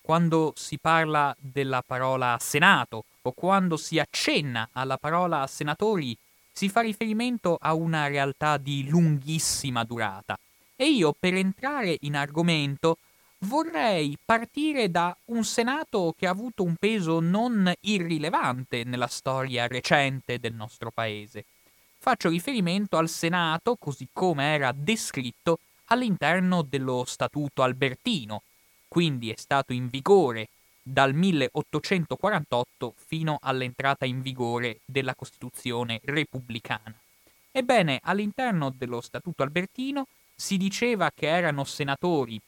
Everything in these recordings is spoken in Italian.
quando si parla della parola Senato o quando si accenna alla parola senatori, si fa riferimento a una realtà di lunghissima durata. E io, per entrare in argomento, vorrei partire da un Senato che ha avuto un peso non irrilevante nella storia recente del nostro paese. Faccio riferimento al Senato così come era descritto all'interno dello Statuto Albertino, quindi è stato in vigore dal 1848 fino all'entrata in vigore della Costituzione repubblicana. Ebbene, all'interno dello Statuto Albertino si diceva che erano senatori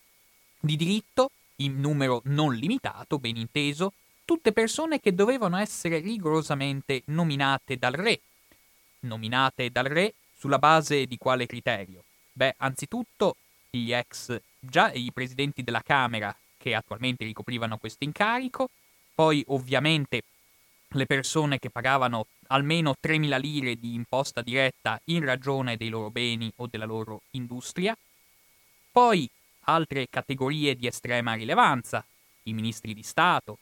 di diritto, in numero non limitato, ben inteso, tutte persone che dovevano essere rigorosamente nominate dal re. Nominate dal re sulla base di quale criterio? Beh, anzitutto gli ex, già i presidenti della Camera che attualmente ricoprivano questo incarico, poi ovviamente le persone che pagavano almeno 3.000 lire di imposta diretta in ragione dei loro beni o della loro industria, poi altre categorie di estrema rilevanza, i ministri di Stato,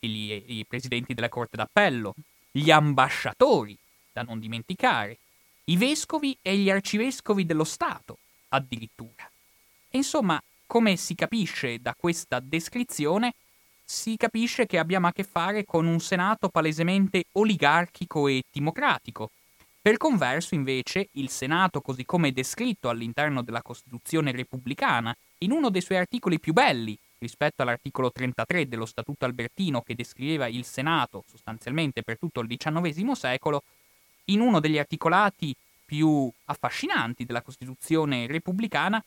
i, i presidenti della Corte d'Appello, gli ambasciatori, da non dimenticare, i vescovi e gli arcivescovi dello Stato, addirittura. Insomma, come si capisce da questa descrizione, si capisce che abbiamo a che fare con un Senato palesemente oligarchico e timocratico. Per converso, invece, il Senato, così come descritto all'interno della Costituzione repubblicana, in uno dei suoi articoli più belli, rispetto all'articolo 33 dello Statuto Albertino che descriveva il Senato sostanzialmente per tutto il XIX secolo, in uno degli articolati più affascinanti della Costituzione repubblicana,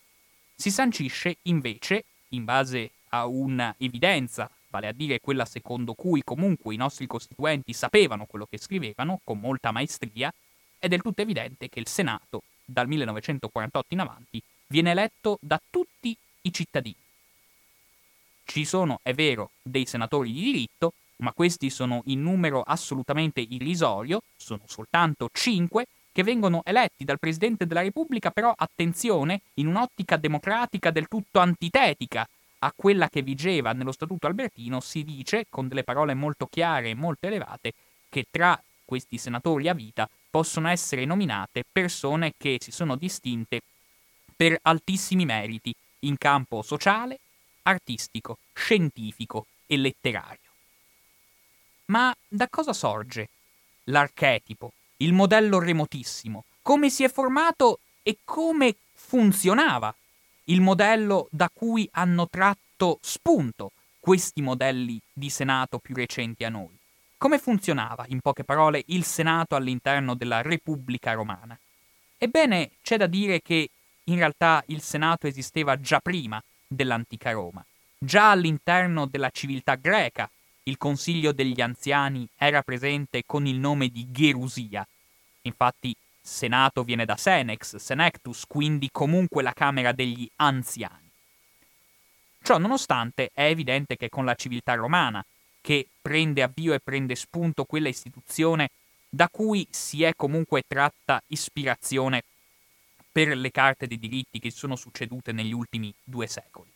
si sancisce invece, in base a una evidenza, vale a dire quella secondo cui comunque i nostri costituenti sapevano quello che scrivevano con molta maestria, è del tutto evidente che il Senato, dal 1948 in avanti, viene eletto da tutti i cittadini. Ci sono, è vero, dei senatori di diritto, ma questi sono in numero assolutamente irrisorio, sono soltanto cinque, che vengono eletti dal Presidente della Repubblica, però attenzione, in un'ottica democratica del tutto antitetica a quella che vigeva nello Statuto Albertino, si dice, con delle parole molto chiare e molto elevate, che tra questi senatori a vita possono essere nominate persone che si sono distinte per altissimi meriti in campo sociale, artistico, scientifico e letterario. Ma da cosa sorge l'archetipo il modello remotissimo, come si è formato e come funzionava il modello da cui hanno tratto spunto questi modelli di Senato più recenti a noi. Come funzionava, in poche parole, il Senato all'interno della Repubblica Romana? Ebbene, c'è da dire che in realtà il Senato esisteva già prima dell'antica Roma. Già all'interno della civiltà greca il Consiglio degli Anziani era presente con il nome di Gerusia. Infatti Senato viene da Senex, Senectus, quindi comunque la Camera degli Anziani. Ciò nonostante è evidente che con la civiltà romana, che prende avvio e prende spunto quella istituzione da cui si è comunque tratta ispirazione per le carte dei diritti che sono succedute negli ultimi due secoli.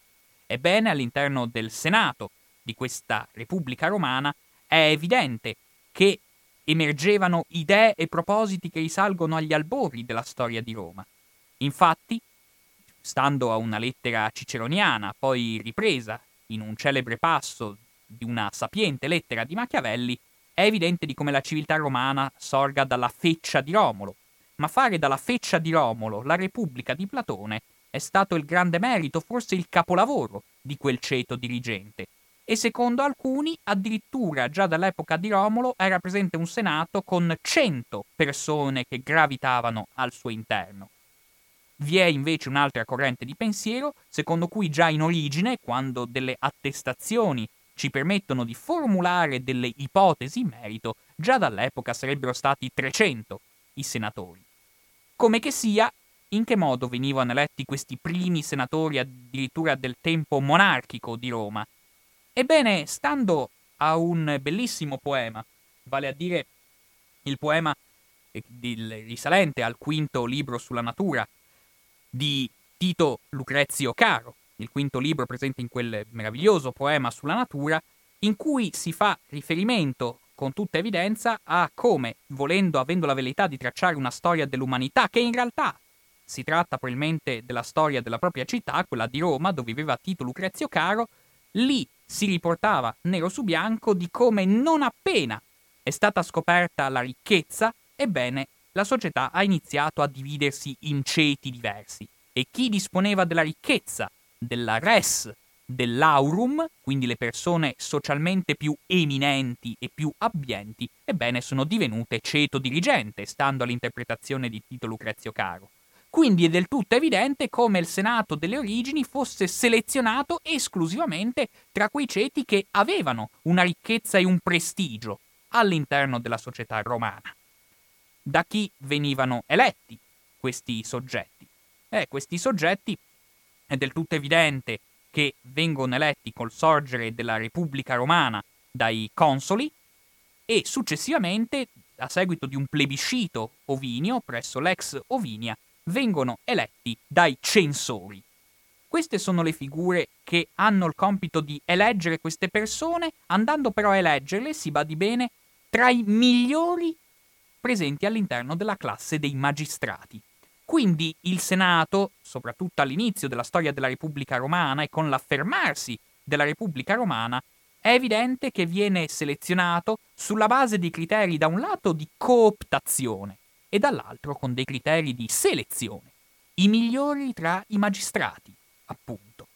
Ebbene, all'interno del Senato di questa Repubblica Romana è evidente che emergevano idee e propositi che risalgono agli albori della storia di Roma. Infatti, stando a una lettera ciceroniana, poi ripresa in un celebre passo di una sapiente lettera di Machiavelli, è evidente di come la civiltà romana sorga dalla feccia di Romolo. Ma fare dalla feccia di Romolo la Repubblica di Platone è stato il grande merito, forse il capolavoro di quel ceto dirigente, e secondo alcuni addirittura già dall'epoca di Romolo era presente un senato con 100 persone che gravitavano al suo interno. Vi è invece un'altra corrente di pensiero, secondo cui già in origine, quando delle attestazioni ci permettono di formulare delle ipotesi in merito, già dall'epoca sarebbero stati 300 i senatori. Come che sia, in che modo venivano eletti questi primi senatori addirittura del tempo monarchico di Roma? Ebbene, stando a un bellissimo poema, vale a dire il poema risalente al quinto libro sulla natura di Tito Lucrezio Caro, il quinto libro presente in quel meraviglioso poema sulla natura, in cui si fa riferimento con tutta evidenza a come, volendo, avendo la velleità di tracciare una storia dell'umanità, che in realtà si tratta probabilmente della storia della propria città, quella di Roma, dove viveva Tito Lucrezio Caro, lì si riportava nero su bianco di come non appena è stata scoperta la ricchezza, ebbene, la società ha iniziato a dividersi in ceti diversi e chi disponeva della ricchezza, della res, dell'aurum, quindi le persone socialmente più eminenti e più abbienti, ebbene sono divenute ceto dirigente, stando all'interpretazione di Tito Lucrezio Caro. Quindi è del tutto evidente come il Senato delle origini fosse selezionato esclusivamente tra quei ceti che avevano una ricchezza e un prestigio all'interno della società romana. Da chi venivano eletti questi soggetti? Eh, questi soggetti è del tutto evidente che vengono eletti col sorgere della Repubblica Romana dai consoli e successivamente, a seguito di un plebiscito ovinio presso l'ex Ovinia, vengono eletti dai censori. Queste sono le figure che hanno il compito di eleggere queste persone, andando però a eleggerle, si badi bene, tra i migliori presenti all'interno della classe dei magistrati. Quindi il Senato, soprattutto all'inizio della storia della Repubblica Romana e con l'affermarsi della Repubblica Romana, è evidente che viene selezionato sulla base di criteri da un lato di cooptazione e dall'altro con dei criteri di selezione, i migliori tra i magistrati, appunto.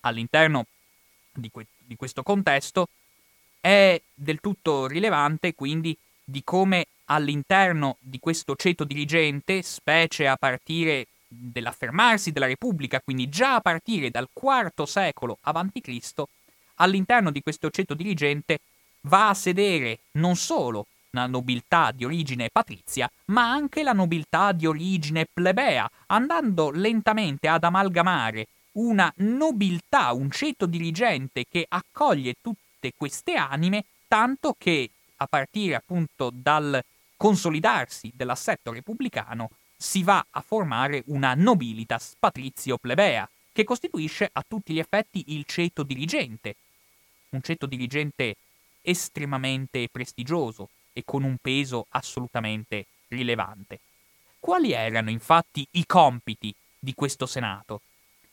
All'interno di, que- di questo contesto è del tutto rilevante quindi di come all'interno di questo ceto dirigente, specie a partire dell'affermarsi della Repubblica, quindi già a partire dal IV secolo a.C., all'interno di questo ceto dirigente va a sedere non solo la nobiltà di origine patrizia, ma anche la nobiltà di origine plebea, andando lentamente ad amalgamare una nobiltà, un ceto dirigente che accoglie tutte queste anime, tanto che a partire appunto dal consolidarsi dell'assetto repubblicano, si va a formare una nobilitas patrizio-plebea, che costituisce a tutti gli effetti il ceto dirigente, un ceto dirigente estremamente prestigioso e con un peso assolutamente rilevante. Quali erano infatti i compiti di questo Senato?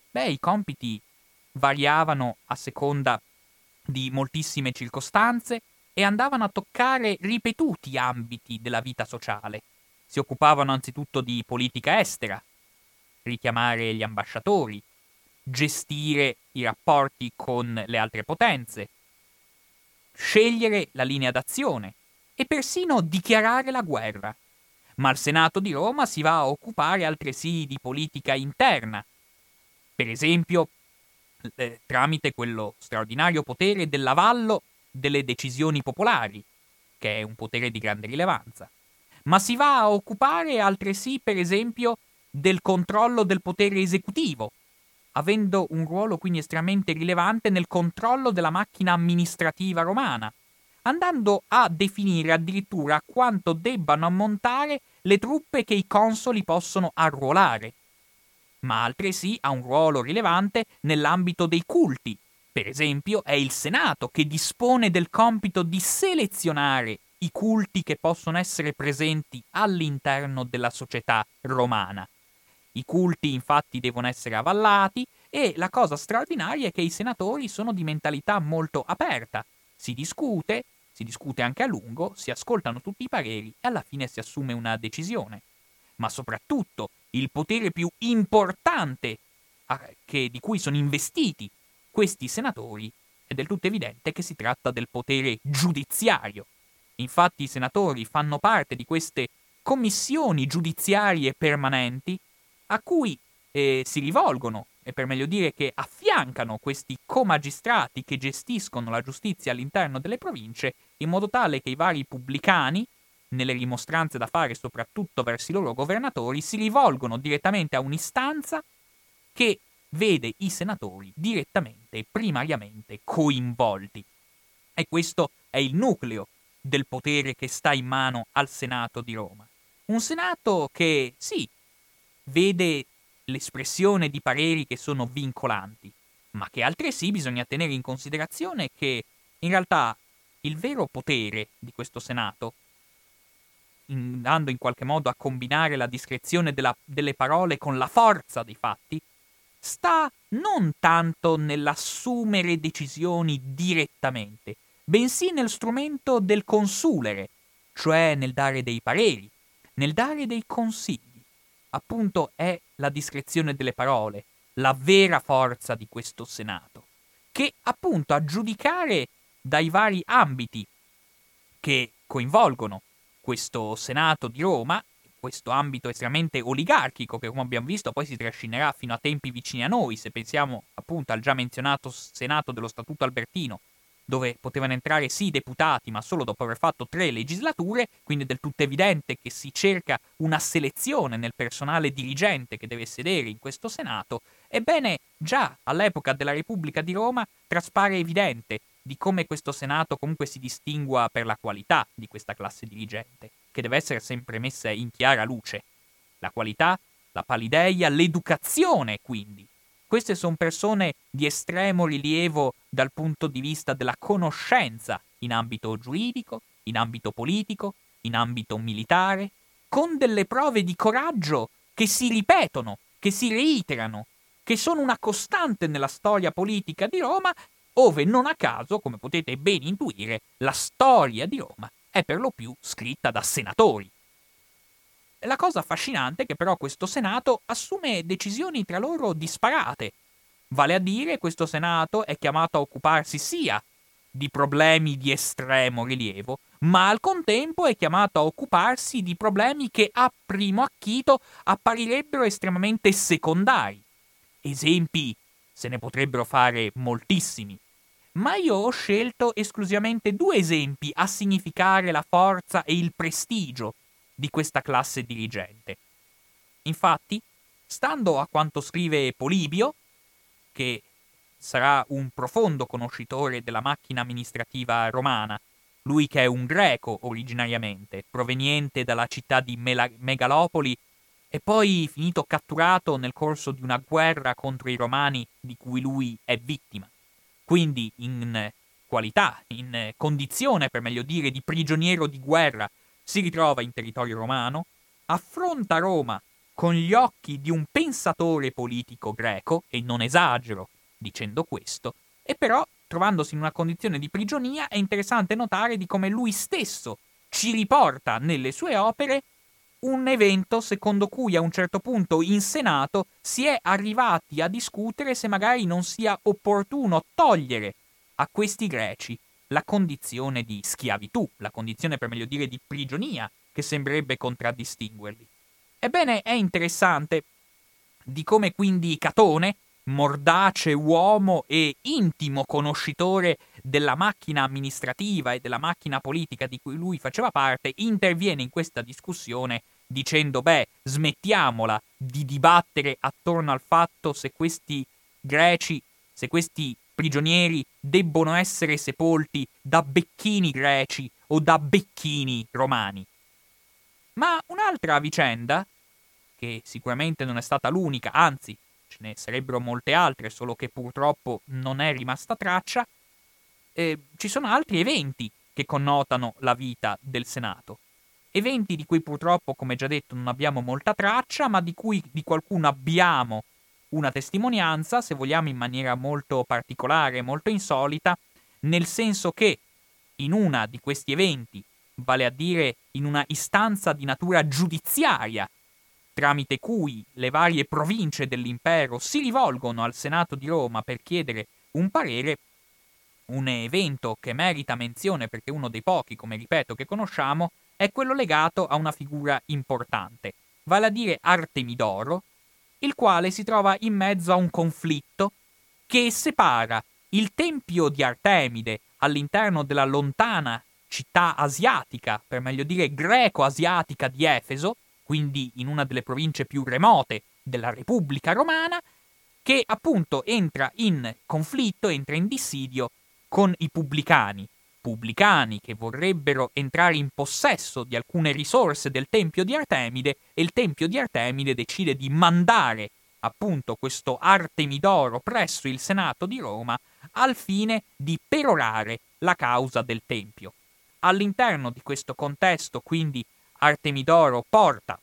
Beh, i compiti variavano a seconda di moltissime circostanze e andavano a toccare ripetuti ambiti della vita sociale. Si occupavano anzitutto di politica estera, richiamare gli ambasciatori, gestire i rapporti con le altre potenze, scegliere la linea d'azione e persino dichiarare la guerra. Ma al Senato di Roma si va a occupare altresì di politica interna, per esempio eh, tramite quello straordinario potere dell'avallo delle decisioni popolari, che è un potere di grande rilevanza, ma si va a occupare altresì, per esempio, del controllo del potere esecutivo, avendo un ruolo quindi estremamente rilevante nel controllo della macchina amministrativa romana, andando a definire addirittura quanto debbano ammontare le truppe che i consoli possono arruolare, ma altresì ha un ruolo rilevante nell'ambito dei culti, per esempio, è il Senato che dispone del compito di selezionare i culti che possono essere presenti all'interno della società romana. I culti infatti devono essere avallati e la cosa straordinaria è che i senatori sono di mentalità molto aperta. Si discute, si discute anche a lungo, si ascoltano tutti i pareri e alla fine si assume una decisione. Ma soprattutto il potere più importante che, di cui sono investiti questi senatori è del tutto evidente che si tratta del potere giudiziario. Infatti i senatori fanno parte di queste commissioni giudiziarie permanenti a cui eh, si rivolgono, e per meglio dire che affiancano questi comagistrati che gestiscono la giustizia all'interno delle province, in modo tale che i vari pubblicani, nelle rimostranze da fare soprattutto verso i loro governatori, si rivolgono direttamente a un'istanza che vede i senatori direttamente e primariamente coinvolti. E questo è il nucleo del potere che sta in mano al Senato di Roma. Un Senato che, sì, vede l'espressione di pareri che sono vincolanti, ma che altresì bisogna tenere in considerazione che in realtà il vero potere di questo Senato, andando in qualche modo a combinare la discrezione della, delle parole con la forza dei fatti, sta non tanto nell'assumere decisioni direttamente, bensì nel strumento del consulere, cioè nel dare dei pareri, nel dare dei consigli. Appunto è la discrezione delle parole, la vera forza di questo Senato, che appunto a giudicare dai vari ambiti che coinvolgono questo Senato di Roma, questo ambito estremamente oligarchico che come abbiamo visto poi si trascinerà fino a tempi vicini a noi, se pensiamo appunto al già menzionato Senato dello Statuto Albertino, dove potevano entrare sì deputati, ma solo dopo aver fatto tre legislature, quindi è del tutto evidente che si cerca una selezione nel personale dirigente che deve sedere in questo Senato, ebbene già all'epoca della Repubblica di Roma traspare evidente di come questo Senato comunque si distingua per la qualità di questa classe dirigente, che deve essere sempre messa in chiara luce. La qualità, la palideia, l'educazione quindi, queste sono persone di estremo rilievo dal punto di vista della conoscenza in ambito giuridico, in ambito politico, in ambito militare, con delle prove di coraggio che si ripetono, che si reiterano, che sono una costante nella storia politica di Roma, ove non a caso, come potete ben intuire, la storia di Roma è per lo più scritta da senatori. La cosa affascinante è che però questo Senato assume decisioni tra loro disparate. Vale a dire, questo Senato è chiamato a occuparsi sia di problemi di estremo rilievo, ma al contempo è chiamato a occuparsi di problemi che a primo acchito apparirebbero estremamente secondari. Esempi se ne potrebbero fare moltissimi, ma io ho scelto esclusivamente due esempi a significare la forza e il prestigio di questa classe dirigente. Infatti, stando a quanto scrive Polibio, che sarà un profondo conoscitore della macchina amministrativa romana, lui che è un greco originariamente, proveniente dalla città di Mela- Megalopoli e poi finito catturato nel corso di una guerra contro i romani di cui lui è vittima. Quindi in qualità, in condizione per meglio dire di prigioniero di guerra si ritrova in territorio romano, affronta Roma con gli occhi di un pensatore politico greco, e non esagero dicendo questo, e però, trovandosi in una condizione di prigionia, è interessante notare di come lui stesso ci riporta nelle sue opere un evento secondo cui a un certo punto in Senato si è arrivati a discutere se magari non sia opportuno togliere a questi greci la condizione di schiavitù, la condizione per meglio dire di prigionia che sembrerebbe contraddistinguerli. Ebbene, è interessante di come quindi Catone, mordace uomo e intimo conoscitore della macchina amministrativa e della macchina politica di cui lui faceva parte, interviene in questa discussione dicendo beh, smettiamola di dibattere attorno al fatto se questi greci, se questi prigionieri debbono essere sepolti da becchini greci o da becchini romani. Ma un'altra vicenda, che sicuramente non è stata l'unica, anzi ce ne sarebbero molte altre, solo che purtroppo non è rimasta traccia, eh, ci sono altri eventi che connotano la vita del Senato. Eventi di cui purtroppo, come già detto, non abbiamo molta traccia, ma di cui di qualcuno abbiamo una testimonianza, se vogliamo in maniera molto particolare, molto insolita, nel senso che in una di questi eventi, vale a dire in una istanza di natura giudiziaria, tramite cui le varie province dell'impero si rivolgono al Senato di Roma per chiedere un parere, un evento che merita menzione perché uno dei pochi, come ripeto, che conosciamo, è quello legato a una figura importante, vale a dire Artemidoro, il quale si trova in mezzo a un conflitto che separa il tempio di Artemide all'interno della lontana città asiatica, per meglio dire greco-asiatica di Efeso, quindi in una delle province più remote della Repubblica Romana, che appunto entra in conflitto, entra in dissidio con i pubblicani, pubblicani che vorrebbero entrare in possesso di alcune risorse del Tempio di Artemide e il Tempio di Artemide decide di mandare appunto questo Artemidoro presso il Senato di Roma al fine di perorare la causa del Tempio. All'interno di questo contesto, quindi, Artemidoro porta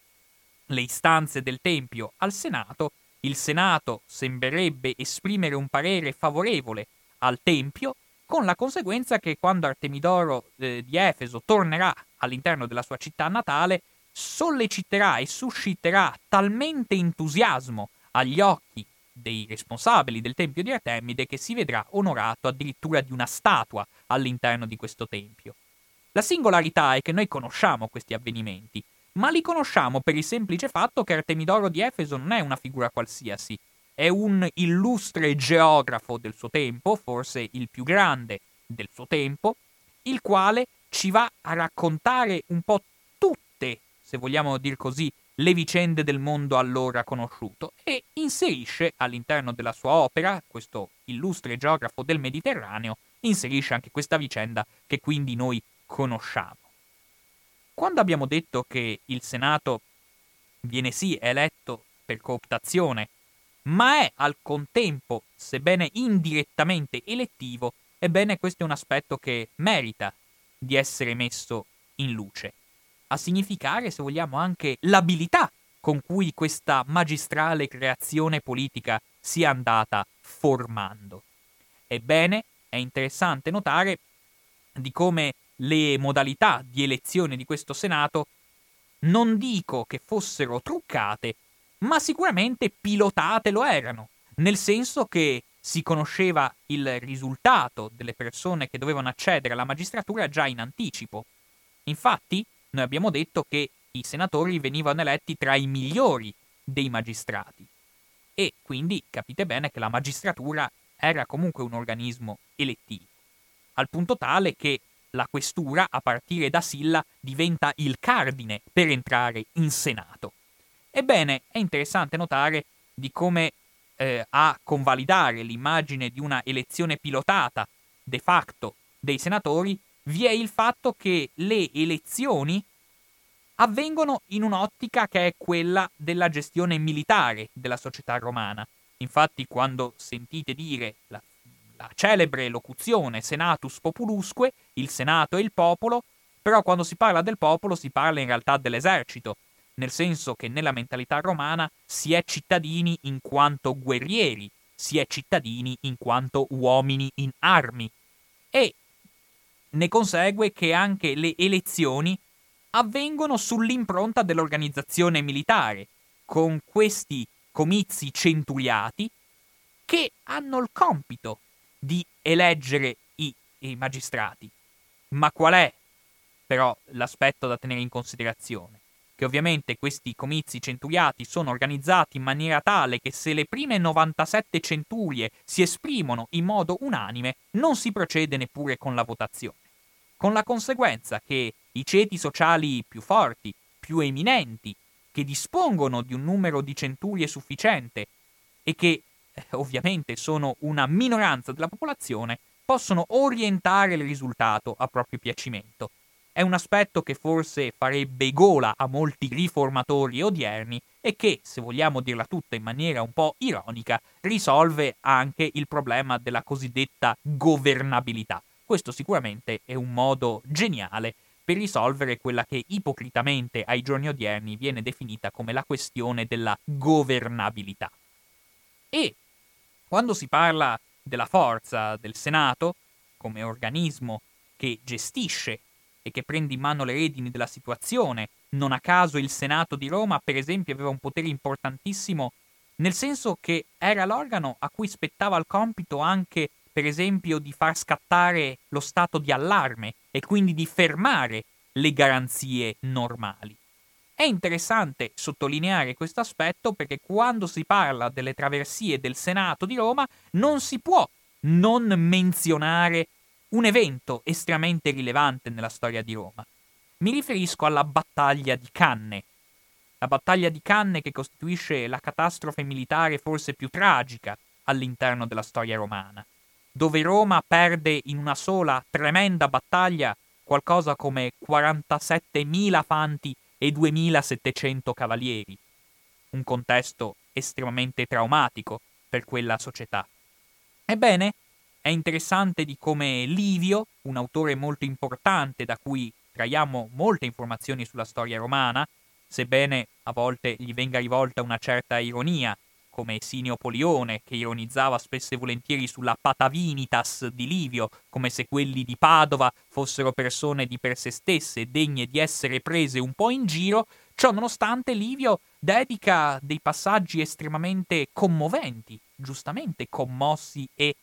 le istanze del Tempio al Senato, il Senato sembrerebbe esprimere un parere favorevole al Tempio, con la conseguenza che quando Artemidoro eh, di Efeso tornerà all'interno della sua città natale, solleciterà e susciterà talmente entusiasmo agli occhi dei responsabili del Tempio di Artemide che si vedrà onorato addirittura di una statua all'interno di questo Tempio. La singolarità è che noi conosciamo questi avvenimenti, ma li conosciamo per il semplice fatto che Artemidoro di Efeso non è una figura qualsiasi, è un illustre geografo del suo tempo, forse il più grande del suo tempo, il quale ci va a raccontare un po' tutte, se vogliamo dir così, le vicende del mondo allora conosciuto e inserisce all'interno della sua opera, questo illustre geografo del Mediterraneo, inserisce anche questa vicenda che quindi noi conosciamo. Quando abbiamo detto che il Senato viene sì eletto per cooptazione, ma è al contempo, sebbene indirettamente elettivo, ebbene questo è un aspetto che merita di essere messo in luce. A significare, se vogliamo, anche l'abilità con cui questa magistrale creazione politica si è andata formando. Ebbene, è interessante notare di come le modalità di elezione di questo Senato non dico che fossero truccate, ma sicuramente pilotate lo erano, nel senso che si conosceva il risultato delle persone che dovevano accedere alla magistratura già in anticipo. Infatti, noi abbiamo detto che i senatori venivano eletti tra i migliori dei magistrati e quindi capite bene che la magistratura era comunque un organismo elettivo, al punto tale che la questura, a partire da Silla, diventa il cardine per entrare in Senato. Ebbene, è interessante notare di come eh, a convalidare l'immagine di una elezione pilotata de facto dei senatori vi è il fatto che le elezioni avvengono in un'ottica che è quella della gestione militare della società romana. Infatti, quando sentite dire la la celebre locuzione senatus populusque, il senato e il popolo, però quando si parla del popolo si parla in realtà dell'esercito, nel senso che nella mentalità romana si è cittadini in quanto guerrieri, si è cittadini in quanto uomini in armi. E ne consegue che anche le elezioni avvengono sull'impronta dell'organizzazione militare, con questi comizi centuriati che hanno il compito di eleggere i, i magistrati. Ma qual è però l'aspetto da tenere in considerazione? Che ovviamente questi comizi centuriati sono organizzati in maniera tale che se le prime 97 centurie si esprimono in modo unanime, non si procede neppure con la votazione. Con la conseguenza che i ceti sociali più forti, più eminenti, che dispongono di un numero di centurie sufficiente e che eh, ovviamente sono una minoranza della popolazione, possono orientare il risultato a proprio piacimento. È un aspetto che forse farebbe gola a molti riformatori odierni e che, se vogliamo dirla tutta in maniera un po' ironica, risolve anche il problema della cosiddetta governabilità. Questo sicuramente è un modo geniale per risolvere quella che ipocritamente ai giorni odierni viene definita come la questione della governabilità. E quando si parla della forza del Senato come organismo che gestisce e che prende in mano le redini della situazione, non a caso il Senato di Roma, per esempio, aveva un potere importantissimo, nel senso che era l'organo a cui spettava il compito anche, per esempio, di far scattare lo stato di allarme e quindi di fermare le garanzie normali. È interessante sottolineare questo aspetto perché quando si parla delle traversie del Senato di Roma non si può non menzionare un evento estremamente rilevante nella storia di Roma. Mi riferisco alla battaglia di Canne. La battaglia di Canne che costituisce la catastrofe militare forse più tragica all'interno della storia romana, dove Roma perde in una sola tremenda battaglia qualcosa come 47.000 fanti e 2700 cavalieri. Un contesto estremamente traumatico per quella società. Ebbene, è interessante di come Livio, un autore molto importante da cui traiamo molte informazioni sulla storia romana, sebbene a volte gli venga rivolta una certa ironia, come Sinio Polione, che ironizzava spesso e volentieri sulla patavinitas di Livio, come se quelli di Padova fossero persone di per sé stesse, degne di essere prese un po' in giro, ciò nonostante Livio dedica dei passaggi estremamente commoventi, giustamente commossi e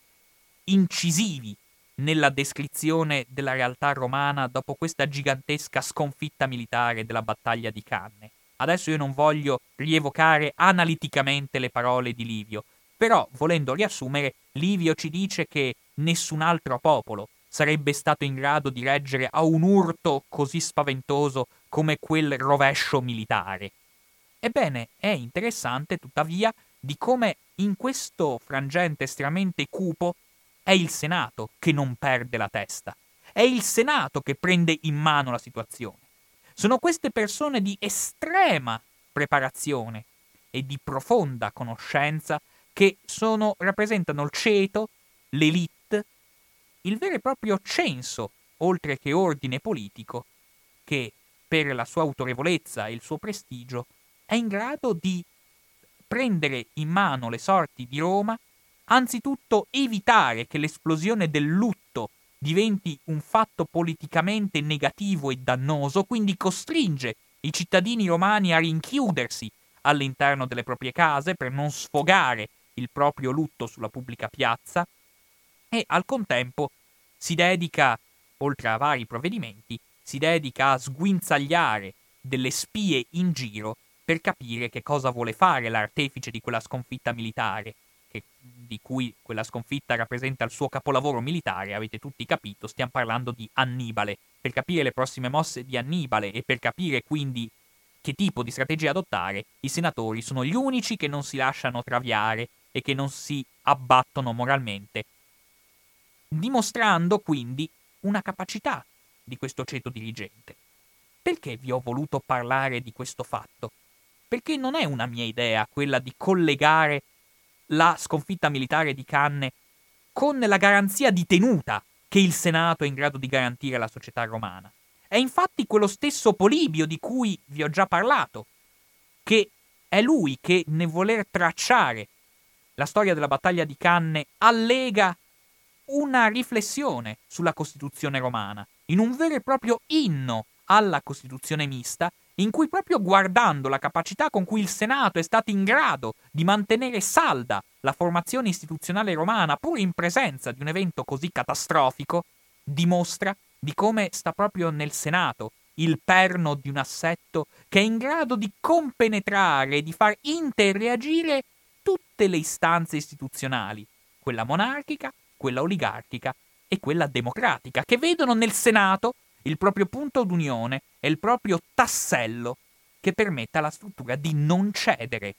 incisivi nella descrizione della realtà romana dopo questa gigantesca sconfitta militare della battaglia di Canne. Adesso io non voglio rievocare analiticamente le parole di Livio, però, volendo riassumere, Livio ci dice che nessun altro popolo sarebbe stato in grado di reggere a un urto così spaventoso come quel rovescio militare. Ebbene, è interessante, tuttavia, di come in questo frangente estremamente cupo è il Senato che non perde la testa. È il Senato che prende in mano la situazione. Sono queste persone di estrema preparazione e di profonda conoscenza che sono, rappresentano il ceto, l'elite, il vero e proprio censo, oltre che ordine politico, che per la sua autorevolezza e il suo prestigio è in grado di prendere in mano le sorti di Roma anzitutto evitare che l'esplosione del lutto diventi un fatto politicamente negativo e dannoso, quindi costringe i cittadini romani a rinchiudersi all'interno delle proprie case per non sfogare il proprio lutto sulla pubblica piazza e al contempo si dedica, oltre a vari provvedimenti, si dedica a sguinzagliare delle spie in giro per capire che cosa vuole fare l'artefice di quella sconfitta militare che, di cui quella sconfitta rappresenta il suo capolavoro militare, avete tutti capito, stiamo parlando di Annibale. Per capire le prossime mosse di Annibale e per capire quindi che tipo di strategia adottare, i senatori sono gli unici che non si lasciano traviare e che non si abbattono moralmente, dimostrando quindi una capacità di questo ceto dirigente. Perché vi ho voluto parlare di questo fatto? Perché non è una mia idea quella di collegare la sconfitta militare di Canne con la garanzia di tenuta che il Senato è in grado di garantire alla società romana. È infatti quello stesso Polibio di cui vi ho già parlato, che è lui che, nel voler tracciare la storia della battaglia di Canne, allega una riflessione sulla Costituzione romana, in un vero e proprio inno alla Costituzione mista, in cui proprio guardando la capacità con cui il Senato è stato in grado di mantenere salda la formazione istituzionale romana, pur in presenza di un evento così catastrofico, dimostra di come sta proprio nel Senato il perno di un assetto che è in grado di compenetrare e di far interreagire tutte le istanze istituzionali, quella monarchica, quella oligarchica e quella democratica, che vedono nel Senato il proprio punto d'unione è il proprio tassello che permette alla struttura di non cedere.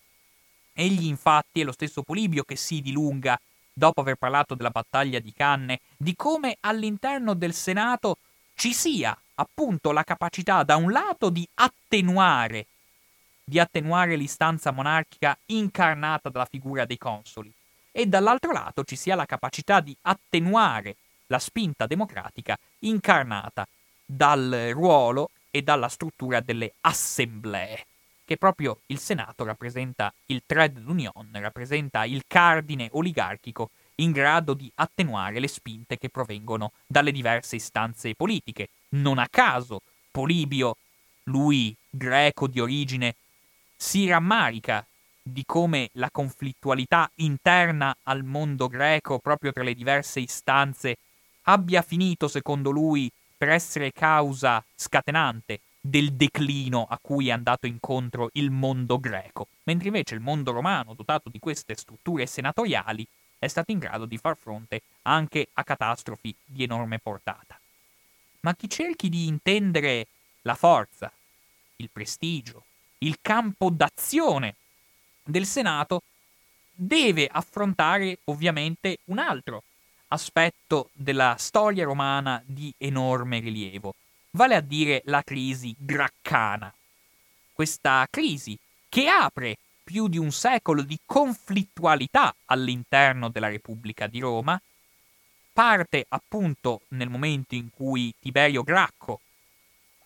Egli infatti è lo stesso Polibio che si dilunga, dopo aver parlato della battaglia di Canne, di come all'interno del Senato ci sia appunto la capacità da un lato di attenuare, di attenuare l'istanza monarchica incarnata dalla figura dei consoli e dall'altro lato ci sia la capacità di attenuare la spinta democratica incarnata dal ruolo e dalla struttura delle assemblee, che proprio il Senato rappresenta il thread d'union, rappresenta il cardine oligarchico in grado di attenuare le spinte che provengono dalle diverse istanze politiche. Non a caso Polibio, lui greco di origine, si rammarica di come la conflittualità interna al mondo greco, proprio tra le diverse istanze, abbia finito, secondo lui, per essere causa scatenante del declino a cui è andato incontro il mondo greco, mentre invece il mondo romano, dotato di queste strutture senatoriali, è stato in grado di far fronte anche a catastrofi di enorme portata. Ma chi cerchi di intendere la forza, il prestigio, il campo d'azione del Senato deve affrontare ovviamente un altro aspetto della storia romana di enorme rilievo, vale a dire la crisi graccana. Questa crisi che apre più di un secolo di conflittualità all'interno della Repubblica di Roma, parte appunto nel momento in cui Tiberio Gracco,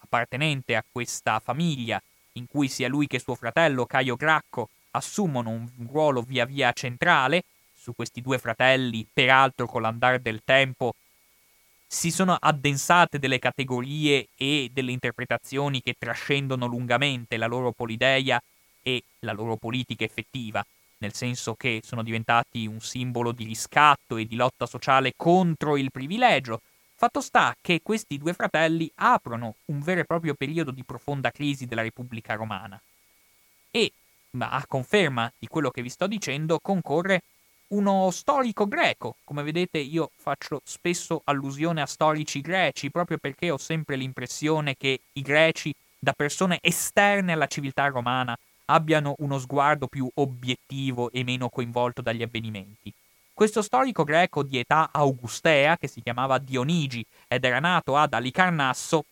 appartenente a questa famiglia, in cui sia lui che suo fratello Caio Gracco assumono un ruolo via via centrale, su questi due fratelli, peraltro con l'andare del tempo, si sono addensate delle categorie e delle interpretazioni che trascendono lungamente la loro polideia e la loro politica effettiva, nel senso che sono diventati un simbolo di riscatto e di lotta sociale contro il privilegio. Fatto sta che questi due fratelli aprono un vero e proprio periodo di profonda crisi della Repubblica Romana. E, a conferma di quello che vi sto dicendo, concorre uno storico greco. Come vedete io faccio spesso allusione a storici greci proprio perché ho sempre l'impressione che i greci, da persone esterne alla civiltà romana, abbiano uno sguardo più obiettivo e meno coinvolto dagli avvenimenti. Questo storico greco di età augustea, che si chiamava Dionigi ed era nato ad Alicarnasso,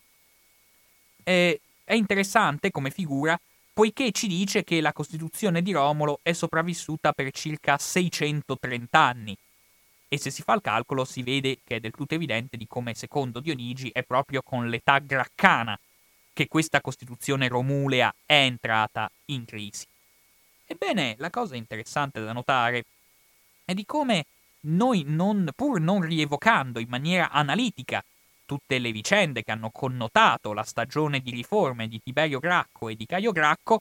è, è interessante come figura poiché ci dice che la Costituzione di Romolo è sopravvissuta per circa 630 anni. E se si fa il calcolo si vede che è del tutto evidente di come, secondo Dionigi, è proprio con l'età graccana che questa Costituzione romulea è entrata in crisi. Ebbene, la cosa interessante da notare è di come noi, non, pur non rievocando in maniera analitica tutte le vicende che hanno connotato la stagione di riforme di Tiberio Gracco e di Caio Gracco,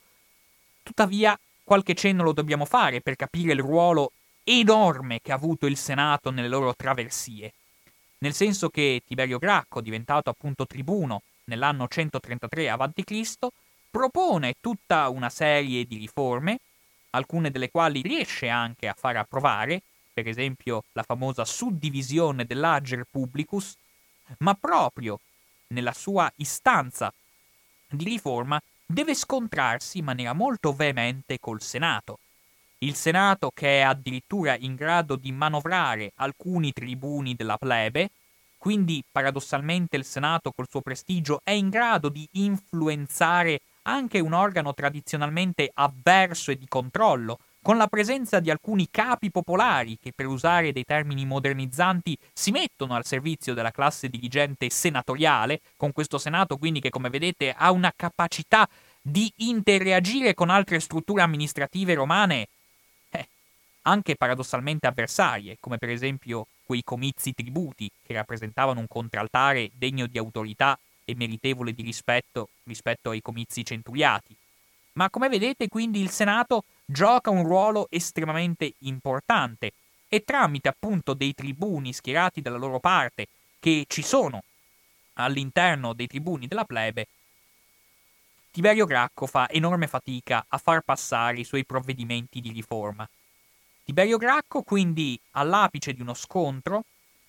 tuttavia qualche cenno lo dobbiamo fare per capire il ruolo enorme che ha avuto il Senato nelle loro traversie. Nel senso che Tiberio Gracco, diventato appunto tribuno nell'anno 133 a.C., propone tutta una serie di riforme, alcune delle quali riesce anche a far approvare, per esempio la famosa suddivisione dell'Ager Publicus, ma proprio nella sua istanza di riforma deve scontrarsi in maniera molto veemente col Senato. Il Senato che è addirittura in grado di manovrare alcuni tribuni della plebe, quindi paradossalmente il Senato col suo prestigio è in grado di influenzare anche un organo tradizionalmente avverso e di controllo, con la presenza di alcuni capi popolari che, per usare dei termini modernizzanti, si mettono al servizio della classe dirigente senatoriale, con questo Senato quindi che, come vedete, ha una capacità di interreagire con altre strutture amministrative romane, eh, anche paradossalmente avversarie, come per esempio quei comizi tributi che rappresentavano un contraltare degno di autorità e meritevole di rispetto rispetto ai comizi centuriati. Ma come vedete quindi il Senato gioca un ruolo estremamente importante e tramite appunto dei tribuni schierati dalla loro parte che ci sono all'interno dei tribuni della plebe, Tiberio Gracco fa enorme fatica a far passare i suoi provvedimenti di riforma. Tiberio Gracco quindi all'apice di uno scontro,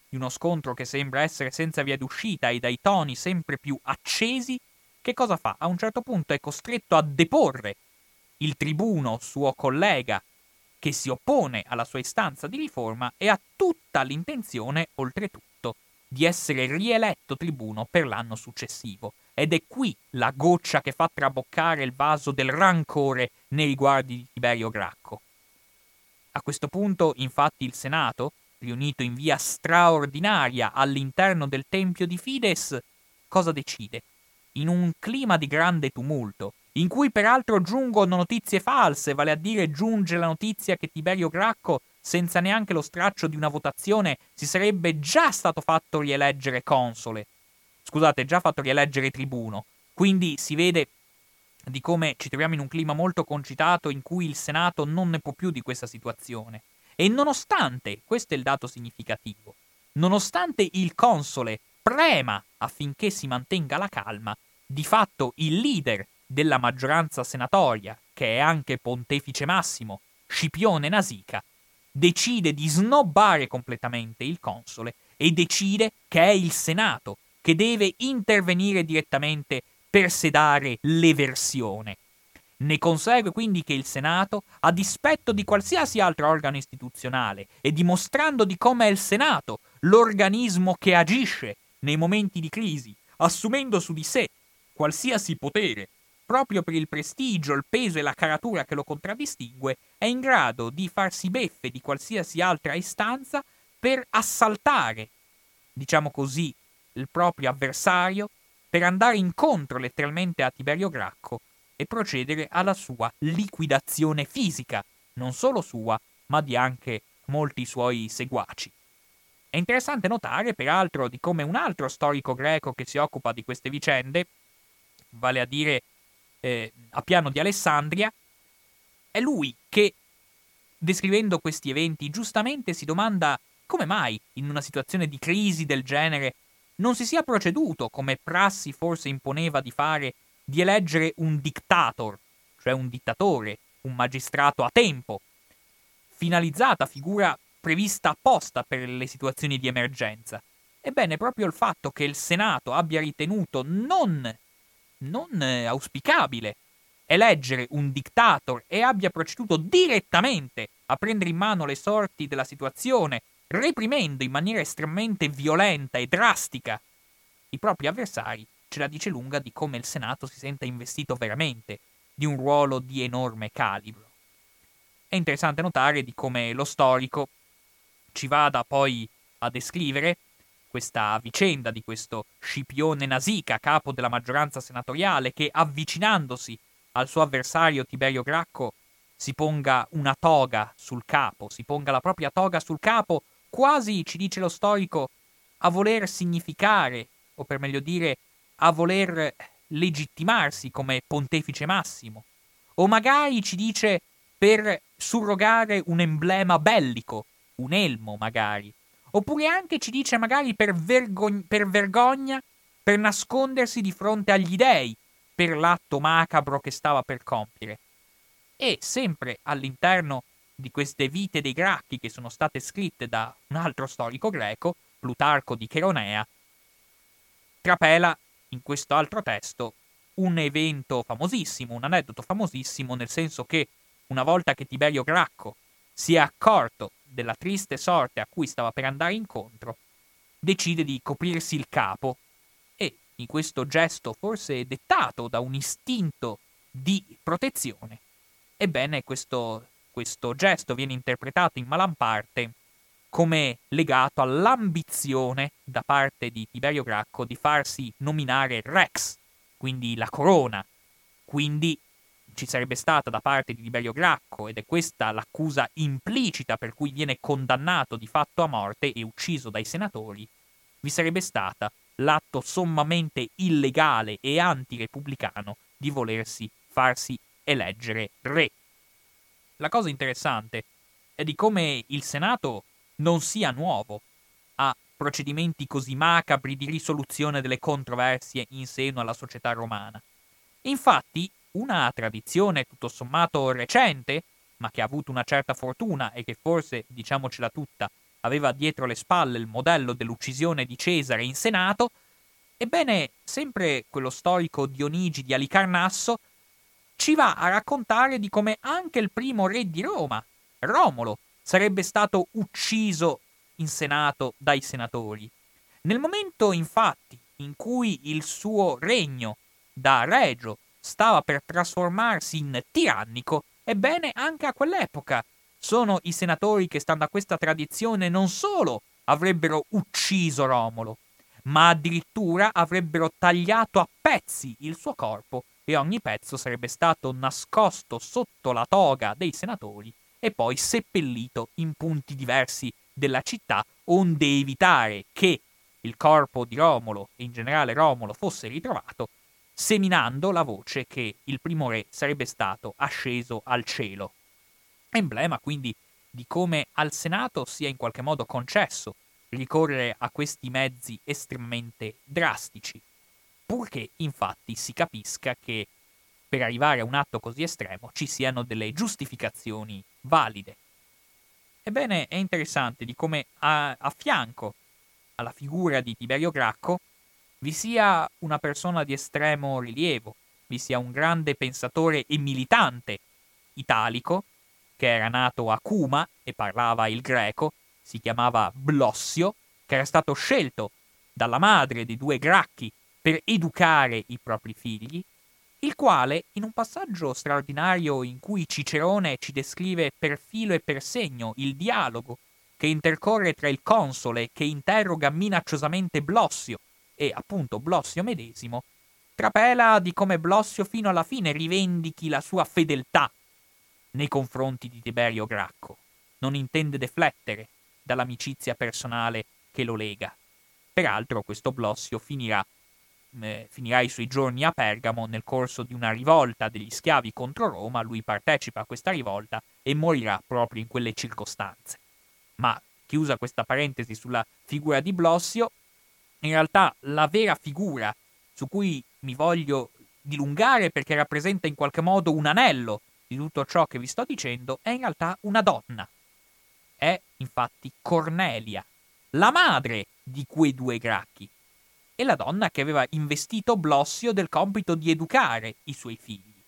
di uno scontro che sembra essere senza via d'uscita e dai toni sempre più accesi, che cosa fa? A un certo punto è costretto a deporre il tribuno suo collega che si oppone alla sua istanza di riforma e ha tutta l'intenzione, oltretutto, di essere rieletto tribuno per l'anno successivo. Ed è qui la goccia che fa traboccare il vaso del rancore nei riguardi di Tiberio Gracco. A questo punto, infatti, il Senato, riunito in via straordinaria all'interno del Tempio di Fides, cosa decide? In un clima di grande tumulto, in cui peraltro giungono notizie false, vale a dire giunge la notizia che Tiberio Gracco, senza neanche lo straccio di una votazione, si sarebbe già stato fatto rieleggere console. Scusate, già fatto rieleggere tribuno. Quindi si vede di come ci troviamo in un clima molto concitato in cui il Senato non ne può più di questa situazione. E nonostante, questo è il dato significativo, nonostante il console prema affinché si mantenga la calma, di fatto il leader della maggioranza senatoria, che è anche pontefice massimo, Scipione Nasica, decide di snobbare completamente il console e decide che è il Senato che deve intervenire direttamente per sedare l'eversione. Ne consegue quindi che il Senato, a dispetto di qualsiasi altro organo istituzionale e dimostrando di come è il Senato l'organismo che agisce nei momenti di crisi, assumendo su di sé qualsiasi potere proprio per il prestigio, il peso e la caratura che lo contraddistingue, è in grado di farsi beffe di qualsiasi altra istanza per assaltare, diciamo così, il proprio avversario, per andare incontro letteralmente a Tiberio Gracco e procedere alla sua liquidazione fisica, non solo sua, ma di anche molti suoi seguaci. È interessante notare, peraltro, di come un altro storico greco che si occupa di queste vicende, vale a dire eh, Appiano di Alessandria, è lui che, descrivendo questi eventi, giustamente si domanda come mai, in una situazione di crisi del genere, non si sia proceduto, come prassi forse imponeva di fare, di eleggere un dictator, cioè un dittatore, un magistrato a tempo, finalizzata figura prevista apposta per le situazioni di emergenza. Ebbene, proprio il fatto che il Senato abbia ritenuto non, non auspicabile eleggere un dictator e abbia proceduto direttamente a prendere in mano le sorti della situazione, reprimendo in maniera estremamente violenta e drastica i propri avversari, ce la dice lunga di come il Senato si senta investito veramente di un ruolo di enorme calibro. È interessante notare di come lo storico ci vada poi a descrivere questa vicenda di questo Scipione Nasica, capo della maggioranza senatoriale, che avvicinandosi al suo avversario Tiberio Gracco si ponga una toga sul capo, si ponga la propria toga sul capo, quasi, ci dice lo storico, a voler significare, o per meglio dire, a voler legittimarsi come pontefice massimo. O magari ci dice per surrogare un emblema bellico, un elmo magari. Oppure anche ci dice magari per, vergogn- per vergogna, per nascondersi di fronte agli dei, per l'atto macabro che stava per compiere. E sempre all'interno di queste vite dei Gracchi che sono state scritte da un altro storico greco, Plutarco di Cheronea, trapela in questo altro testo un evento famosissimo, un aneddoto famosissimo, nel senso che una volta che Tiberio Gracco si è accorto della triste sorte a cui stava per andare incontro, decide di coprirsi il capo e, in questo gesto forse dettato da un istinto di protezione, ebbene questo, questo gesto viene interpretato in malan parte come legato all'ambizione da parte di Tiberio Gracco di farsi nominare Rex, quindi la corona, quindi ci sarebbe stata da parte di Liberio Gracco, ed è questa l'accusa implicita per cui viene condannato di fatto a morte e ucciso dai senatori, vi sarebbe stata l'atto sommamente illegale e antirepubblicano di volersi farsi eleggere re. La cosa interessante è di come il Senato non sia nuovo a procedimenti così macabri di risoluzione delle controversie in seno alla società romana. Infatti, una tradizione tutto sommato recente, ma che ha avuto una certa fortuna e che forse, diciamocela tutta, aveva dietro le spalle il modello dell'uccisione di Cesare in Senato, ebbene, sempre quello storico Dionigi di Alicarnasso ci va a raccontare di come anche il primo re di Roma, Romolo, sarebbe stato ucciso in Senato dai senatori. Nel momento, infatti, in cui il suo regno da regio stava per trasformarsi in tirannico, ebbene anche a quell'epoca. Sono i senatori che, stando a questa tradizione, non solo avrebbero ucciso Romolo, ma addirittura avrebbero tagliato a pezzi il suo corpo e ogni pezzo sarebbe stato nascosto sotto la toga dei senatori e poi seppellito in punti diversi della città, onde evitare che il corpo di Romolo e in generale Romolo fosse ritrovato seminando la voce che il primo re sarebbe stato asceso al cielo. Emblema quindi di come al Senato sia in qualche modo concesso ricorrere a questi mezzi estremamente drastici, purché infatti si capisca che per arrivare a un atto così estremo ci siano delle giustificazioni valide. Ebbene, è interessante di come a, a fianco alla figura di Tiberio Gracco vi sia una persona di estremo rilievo, vi sia un grande pensatore e militante italico, che era nato a Cuma e parlava il greco, si chiamava Blossio, che era stato scelto dalla madre di due gracchi per educare i propri figli, il quale, in un passaggio straordinario in cui Cicerone ci descrive per filo e per segno il dialogo che intercorre tra il console che interroga minacciosamente Blossio e appunto Blossio medesimo, trapela di come Blossio fino alla fine rivendichi la sua fedeltà nei confronti di Tiberio Gracco. Non intende deflettere dall'amicizia personale che lo lega. Peraltro questo Blossio finirà eh, finirà i suoi giorni a Pergamo nel corso di una rivolta degli schiavi contro Roma, lui partecipa a questa rivolta e morirà proprio in quelle circostanze. Ma chiusa questa parentesi sulla figura di Blossio, in realtà la vera figura su cui mi voglio dilungare perché rappresenta in qualche modo un anello di tutto ciò che vi sto dicendo è in realtà una donna. È infatti Cornelia, la madre di quei due gracchi, e la donna che aveva investito Blossio del compito di educare i suoi figli.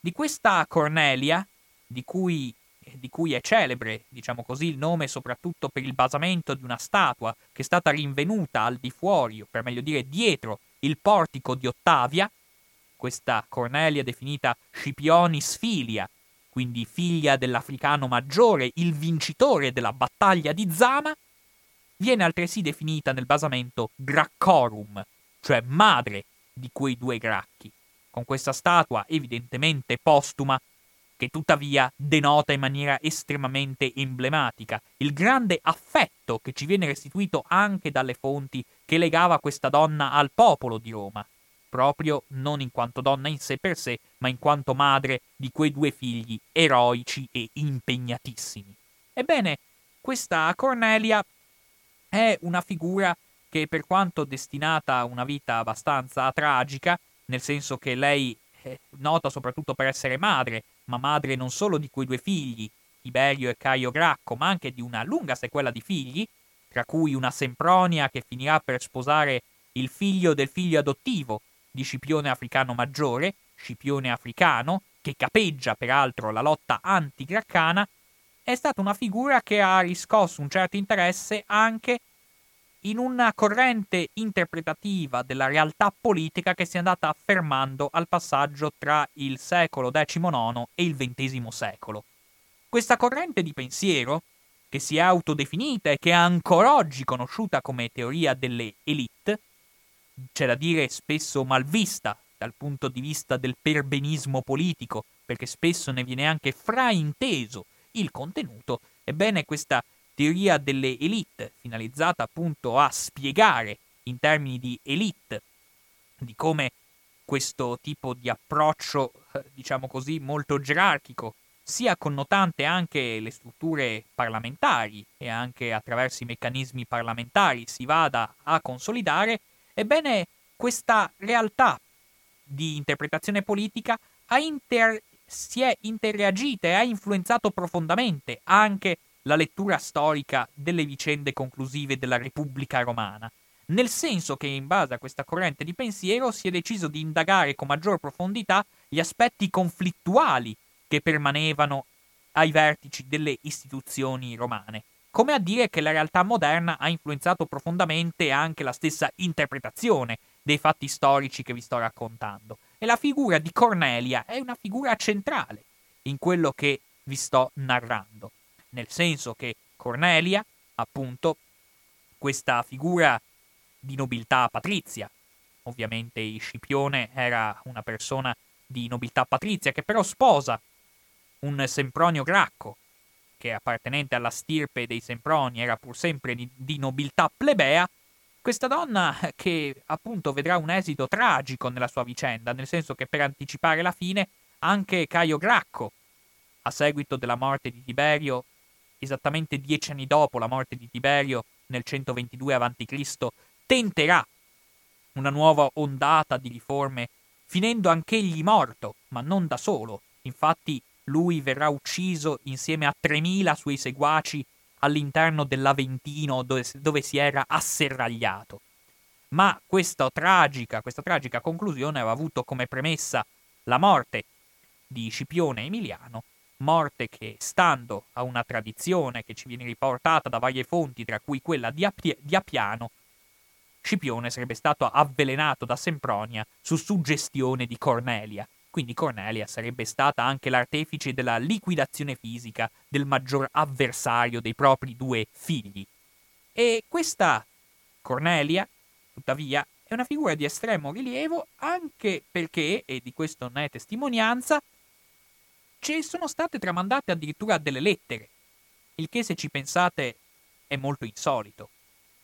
Di questa Cornelia, di cui, di cui, è celebre, diciamo così, il nome soprattutto per il basamento di una statua che è stata rinvenuta al di fuori, o per meglio dire dietro, il portico di Ottavia, questa Cornelia definita Scipionis Filia, quindi figlia dell'africano maggiore, il vincitore della battaglia di Zama, viene altresì definita nel basamento Graccorum, cioè madre di quei due gracchi, con questa statua evidentemente postuma che tuttavia denota in maniera estremamente emblematica il grande affetto che ci viene restituito anche dalle fonti che legava questa donna al popolo di Roma, proprio non in quanto donna in sé per sé, ma in quanto madre di quei due figli eroici e impegnatissimi. Ebbene, questa Cornelia è una figura che per quanto destinata a una vita abbastanza tragica, nel senso che lei nota soprattutto per essere madre, ma madre non solo di quei due figli, Tiberio e Caio Gracco, ma anche di una lunga sequela di figli, tra cui una Sempronia che finirà per sposare il figlio del figlio adottivo di Scipione Africano Maggiore, Scipione Africano, che capeggia peraltro la lotta anti-graccana è stata una figura che ha riscosso un certo interesse anche in una corrente interpretativa della realtà politica che si è andata affermando al passaggio tra il secolo XIX e il XX secolo. Questa corrente di pensiero, che si è autodefinita e che è ancora oggi conosciuta come teoria delle elite, c'è da dire spesso malvista dal punto di vista del perbenismo politico, perché spesso ne viene anche frainteso il contenuto, ebbene questa teoria delle elite, finalizzata appunto a spiegare in termini di elite, di come questo tipo di approccio, eh, diciamo così, molto gerarchico, sia connotante anche le strutture parlamentari e anche attraverso i meccanismi parlamentari si vada a consolidare, ebbene questa realtà di interpretazione politica inter- si è interreagita e ha influenzato profondamente anche la lettura storica delle vicende conclusive della Repubblica Romana, nel senso che in base a questa corrente di pensiero si è deciso di indagare con maggior profondità gli aspetti conflittuali che permanevano ai vertici delle istituzioni romane, come a dire che la realtà moderna ha influenzato profondamente anche la stessa interpretazione dei fatti storici che vi sto raccontando. E la figura di Cornelia è una figura centrale in quello che vi sto narrando, nel senso che Cornelia, appunto, questa figura di nobiltà patrizia, ovviamente Scipione era una persona di nobiltà patrizia che però sposa un Sempronio Gracco, che appartenente alla stirpe dei Semproni era pur sempre di, di nobiltà plebea, questa donna che appunto vedrà un esito tragico nella sua vicenda, nel senso che per anticipare la fine anche Caio Gracco, a seguito della morte di Tiberio, esattamente dieci anni dopo la morte di Tiberio, nel 122 a.C., tenterà una nuova ondata di riforme, finendo anch'egli morto, ma non da solo. Infatti lui verrà ucciso insieme a 3.000 suoi seguaci all'interno dell'Aventino dove, dove si era asserragliato. Ma questa tragica, questa tragica conclusione aveva avuto come premessa la morte di Scipione Emiliano, morte che, stando a una tradizione che ci viene riportata da varie fonti, tra cui quella di, Appia- di Appiano, Scipione sarebbe stato avvelenato da Sempronia su suggestione di Cornelia. Quindi Cornelia sarebbe stata anche l'artefice della liquidazione fisica del maggior avversario dei propri due figli. E questa Cornelia, tuttavia, è una figura di estremo rilievo anche perché, e di questo ne è testimonianza, ci sono state tramandate addirittura delle lettere, il che se ci pensate è molto insolito,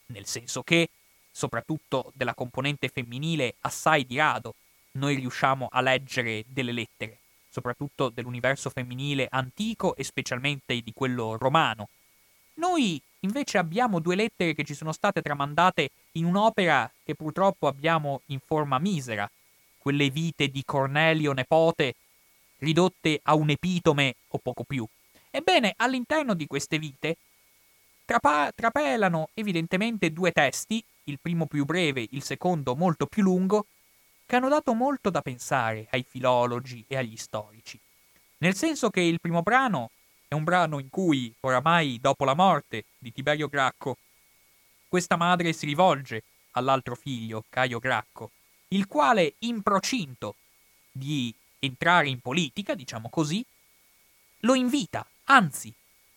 nel senso che soprattutto della componente femminile, assai di rado noi riusciamo a leggere delle lettere, soprattutto dell'universo femminile antico e specialmente di quello romano. Noi invece abbiamo due lettere che ci sono state tramandate in un'opera che purtroppo abbiamo in forma misera, quelle vite di Cornelio Nepote, ridotte a un epitome o poco più. Ebbene, all'interno di queste vite trapa- trapelano evidentemente due testi il primo più breve, il secondo molto più lungo, che hanno dato molto da pensare ai filologi e agli storici. Nel senso che il primo brano è un brano in cui, oramai dopo la morte di Tiberio Gracco, questa madre si rivolge all'altro figlio, Caio Gracco, il quale, in procinto di entrare in politica, diciamo così, lo invita, anzi,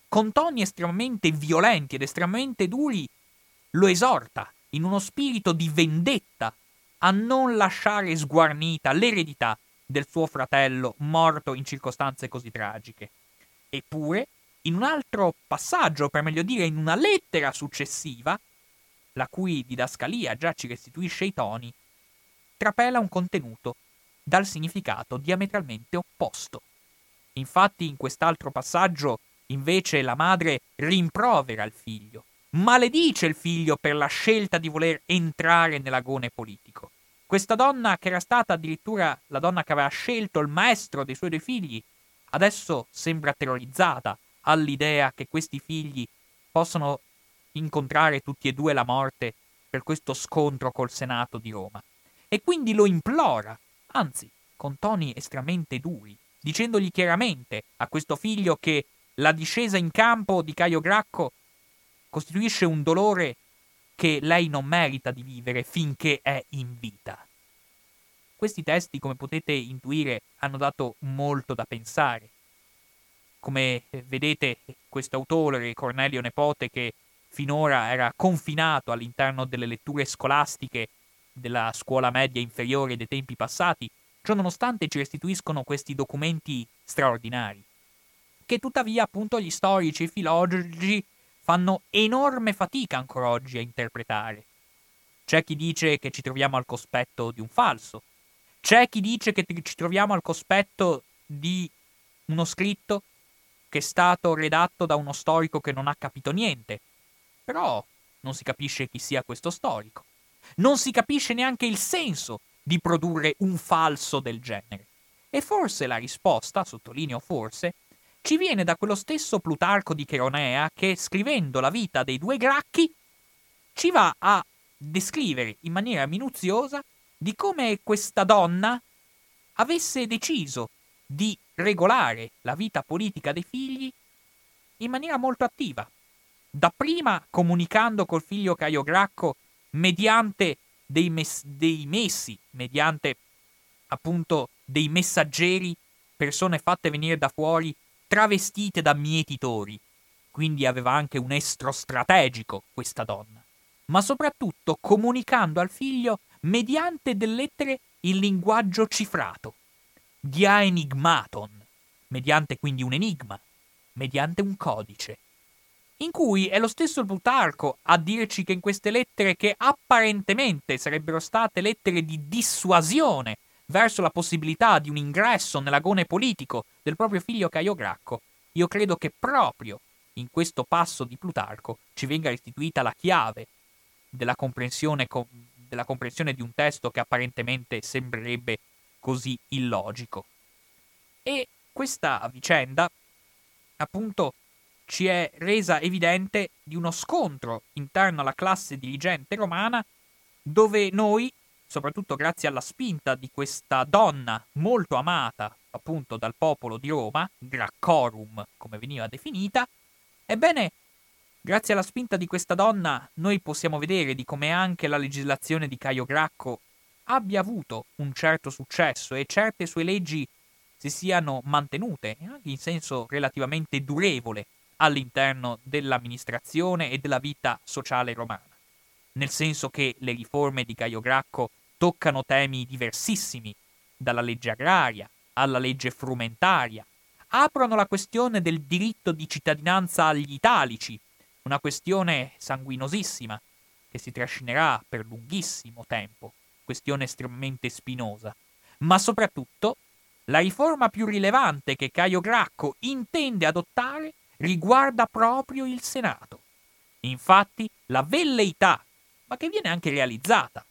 con toni estremamente violenti ed estremamente duri, lo esorta in uno spirito di vendetta, a non lasciare sguarnita l'eredità del suo fratello morto in circostanze così tragiche. Eppure, in un altro passaggio, per meglio dire in una lettera successiva, la cui didascalia già ci restituisce i toni, trapela un contenuto dal significato diametralmente opposto. Infatti in quest'altro passaggio invece la madre rimprovera il figlio, maledice il figlio per la scelta di voler entrare nell'agone politico. Questa donna, che era stata addirittura la donna che aveva scelto il maestro dei suoi due figli, adesso sembra terrorizzata all'idea che questi figli possano incontrare tutti e due la morte per questo scontro col Senato di Roma. E quindi lo implora, anzi, con toni estremamente duri, dicendogli chiaramente a questo figlio che la discesa in campo di Caio Gracco costituisce un dolore che lei non merita di vivere finché è in vita. Questi testi, come potete intuire, hanno dato molto da pensare. Come vedete, questo autore, Cornelio Nepote, che finora era confinato all'interno delle letture scolastiche della scuola media inferiore dei tempi passati, ciò nonostante ci restituiscono questi documenti straordinari, che tuttavia appunto gli storici e filologi fanno enorme fatica ancora oggi a interpretare. C'è chi dice che ci troviamo al cospetto di un falso, c'è chi dice che ci troviamo al cospetto di uno scritto che è stato redatto da uno storico che non ha capito niente, però non si capisce chi sia questo storico. Non si capisce neanche il senso di produrre un falso del genere. E forse la risposta, sottolineo forse, ci viene da quello stesso Plutarco di Cheronea che, scrivendo la vita dei due Gracchi, ci va a descrivere in maniera minuziosa di come questa donna avesse deciso di regolare la vita politica dei figli in maniera molto attiva. Dapprima comunicando col figlio Caio Gracco mediante dei, mes- dei messi, mediante appunto dei messaggeri, persone fatte venire da fuori travestite da mietitori, quindi aveva anche un estro strategico questa donna, ma soprattutto comunicando al figlio mediante delle lettere in linguaggio cifrato, dia enigmaton, mediante quindi un enigma, mediante un codice, in cui è lo stesso Plutarco a dirci che in queste lettere che apparentemente sarebbero state lettere di dissuasione verso la possibilità di un ingresso nell'agone politico del proprio figlio Caio Gracco, io credo che proprio in questo passo di Plutarco ci venga restituita la chiave della comprensione, della comprensione di un testo che apparentemente sembrerebbe così illogico. E questa vicenda, appunto, ci è resa evidente di uno scontro interno alla classe dirigente romana dove noi, soprattutto grazie alla spinta di questa donna molto amata appunto dal popolo di Roma, Graccorum come veniva definita, ebbene Grazie alla spinta di questa donna, noi possiamo vedere di come anche la legislazione di Caio Gracco abbia avuto un certo successo e certe sue leggi si siano mantenute, anche in senso relativamente durevole, all'interno dell'amministrazione e della vita sociale romana. Nel senso che le riforme di Caio Gracco toccano temi diversissimi, dalla legge agraria alla legge frumentaria, aprono la questione del diritto di cittadinanza agli italici, una questione sanguinosissima che si trascinerà per lunghissimo tempo, questione estremamente spinosa, ma soprattutto la riforma più rilevante che Caio Gracco intende adottare riguarda proprio il Senato. Infatti, la velleità, ma che viene anche realizzata,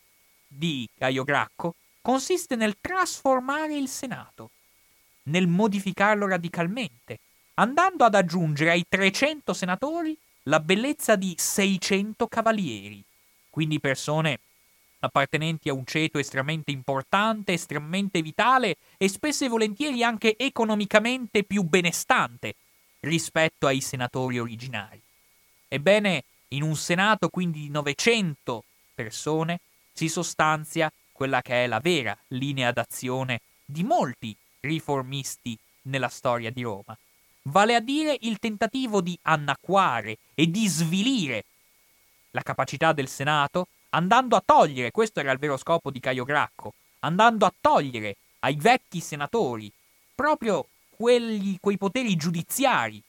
di Caio Gracco consiste nel trasformare il Senato, nel modificarlo radicalmente, andando ad aggiungere ai 300 senatori la bellezza di 600 cavalieri, quindi persone appartenenti a un ceto estremamente importante, estremamente vitale e spesso e volentieri anche economicamente più benestante rispetto ai senatori originari. Ebbene, in un Senato quindi di 900 persone si sostanzia quella che è la vera linea d'azione di molti riformisti nella storia di Roma, vale a dire il tentativo di annacquare e di svilire la capacità del Senato, andando a togliere, questo era il vero scopo di Caio Gracco, andando a togliere ai vecchi senatori proprio quelli, quei poteri giudiziari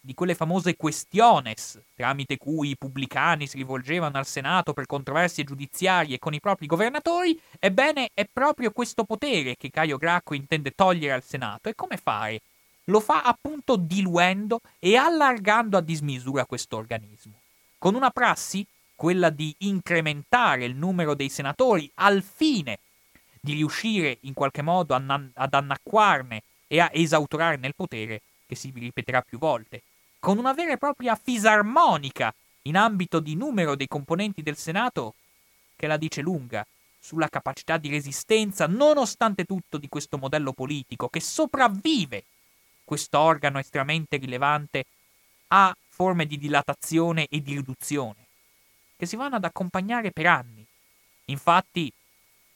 di quelle famose questiones tramite cui i pubblicani si rivolgevano al Senato per controversie giudiziarie con i propri governatori, ebbene è proprio questo potere che Caio Gracco intende togliere al Senato. E come fare? Lo fa appunto diluendo e allargando a dismisura questo organismo, con una prassi, quella di incrementare il numero dei senatori al fine di riuscire in qualche modo ad annacquarne e a esautorarne il potere, che si ripeterà più volte con una vera e propria fisarmonica in ambito di numero dei componenti del Senato che la dice lunga sulla capacità di resistenza, nonostante tutto, di questo modello politico che sopravvive questo organo estremamente rilevante a forme di dilatazione e di riduzione, che si vanno ad accompagnare per anni. Infatti,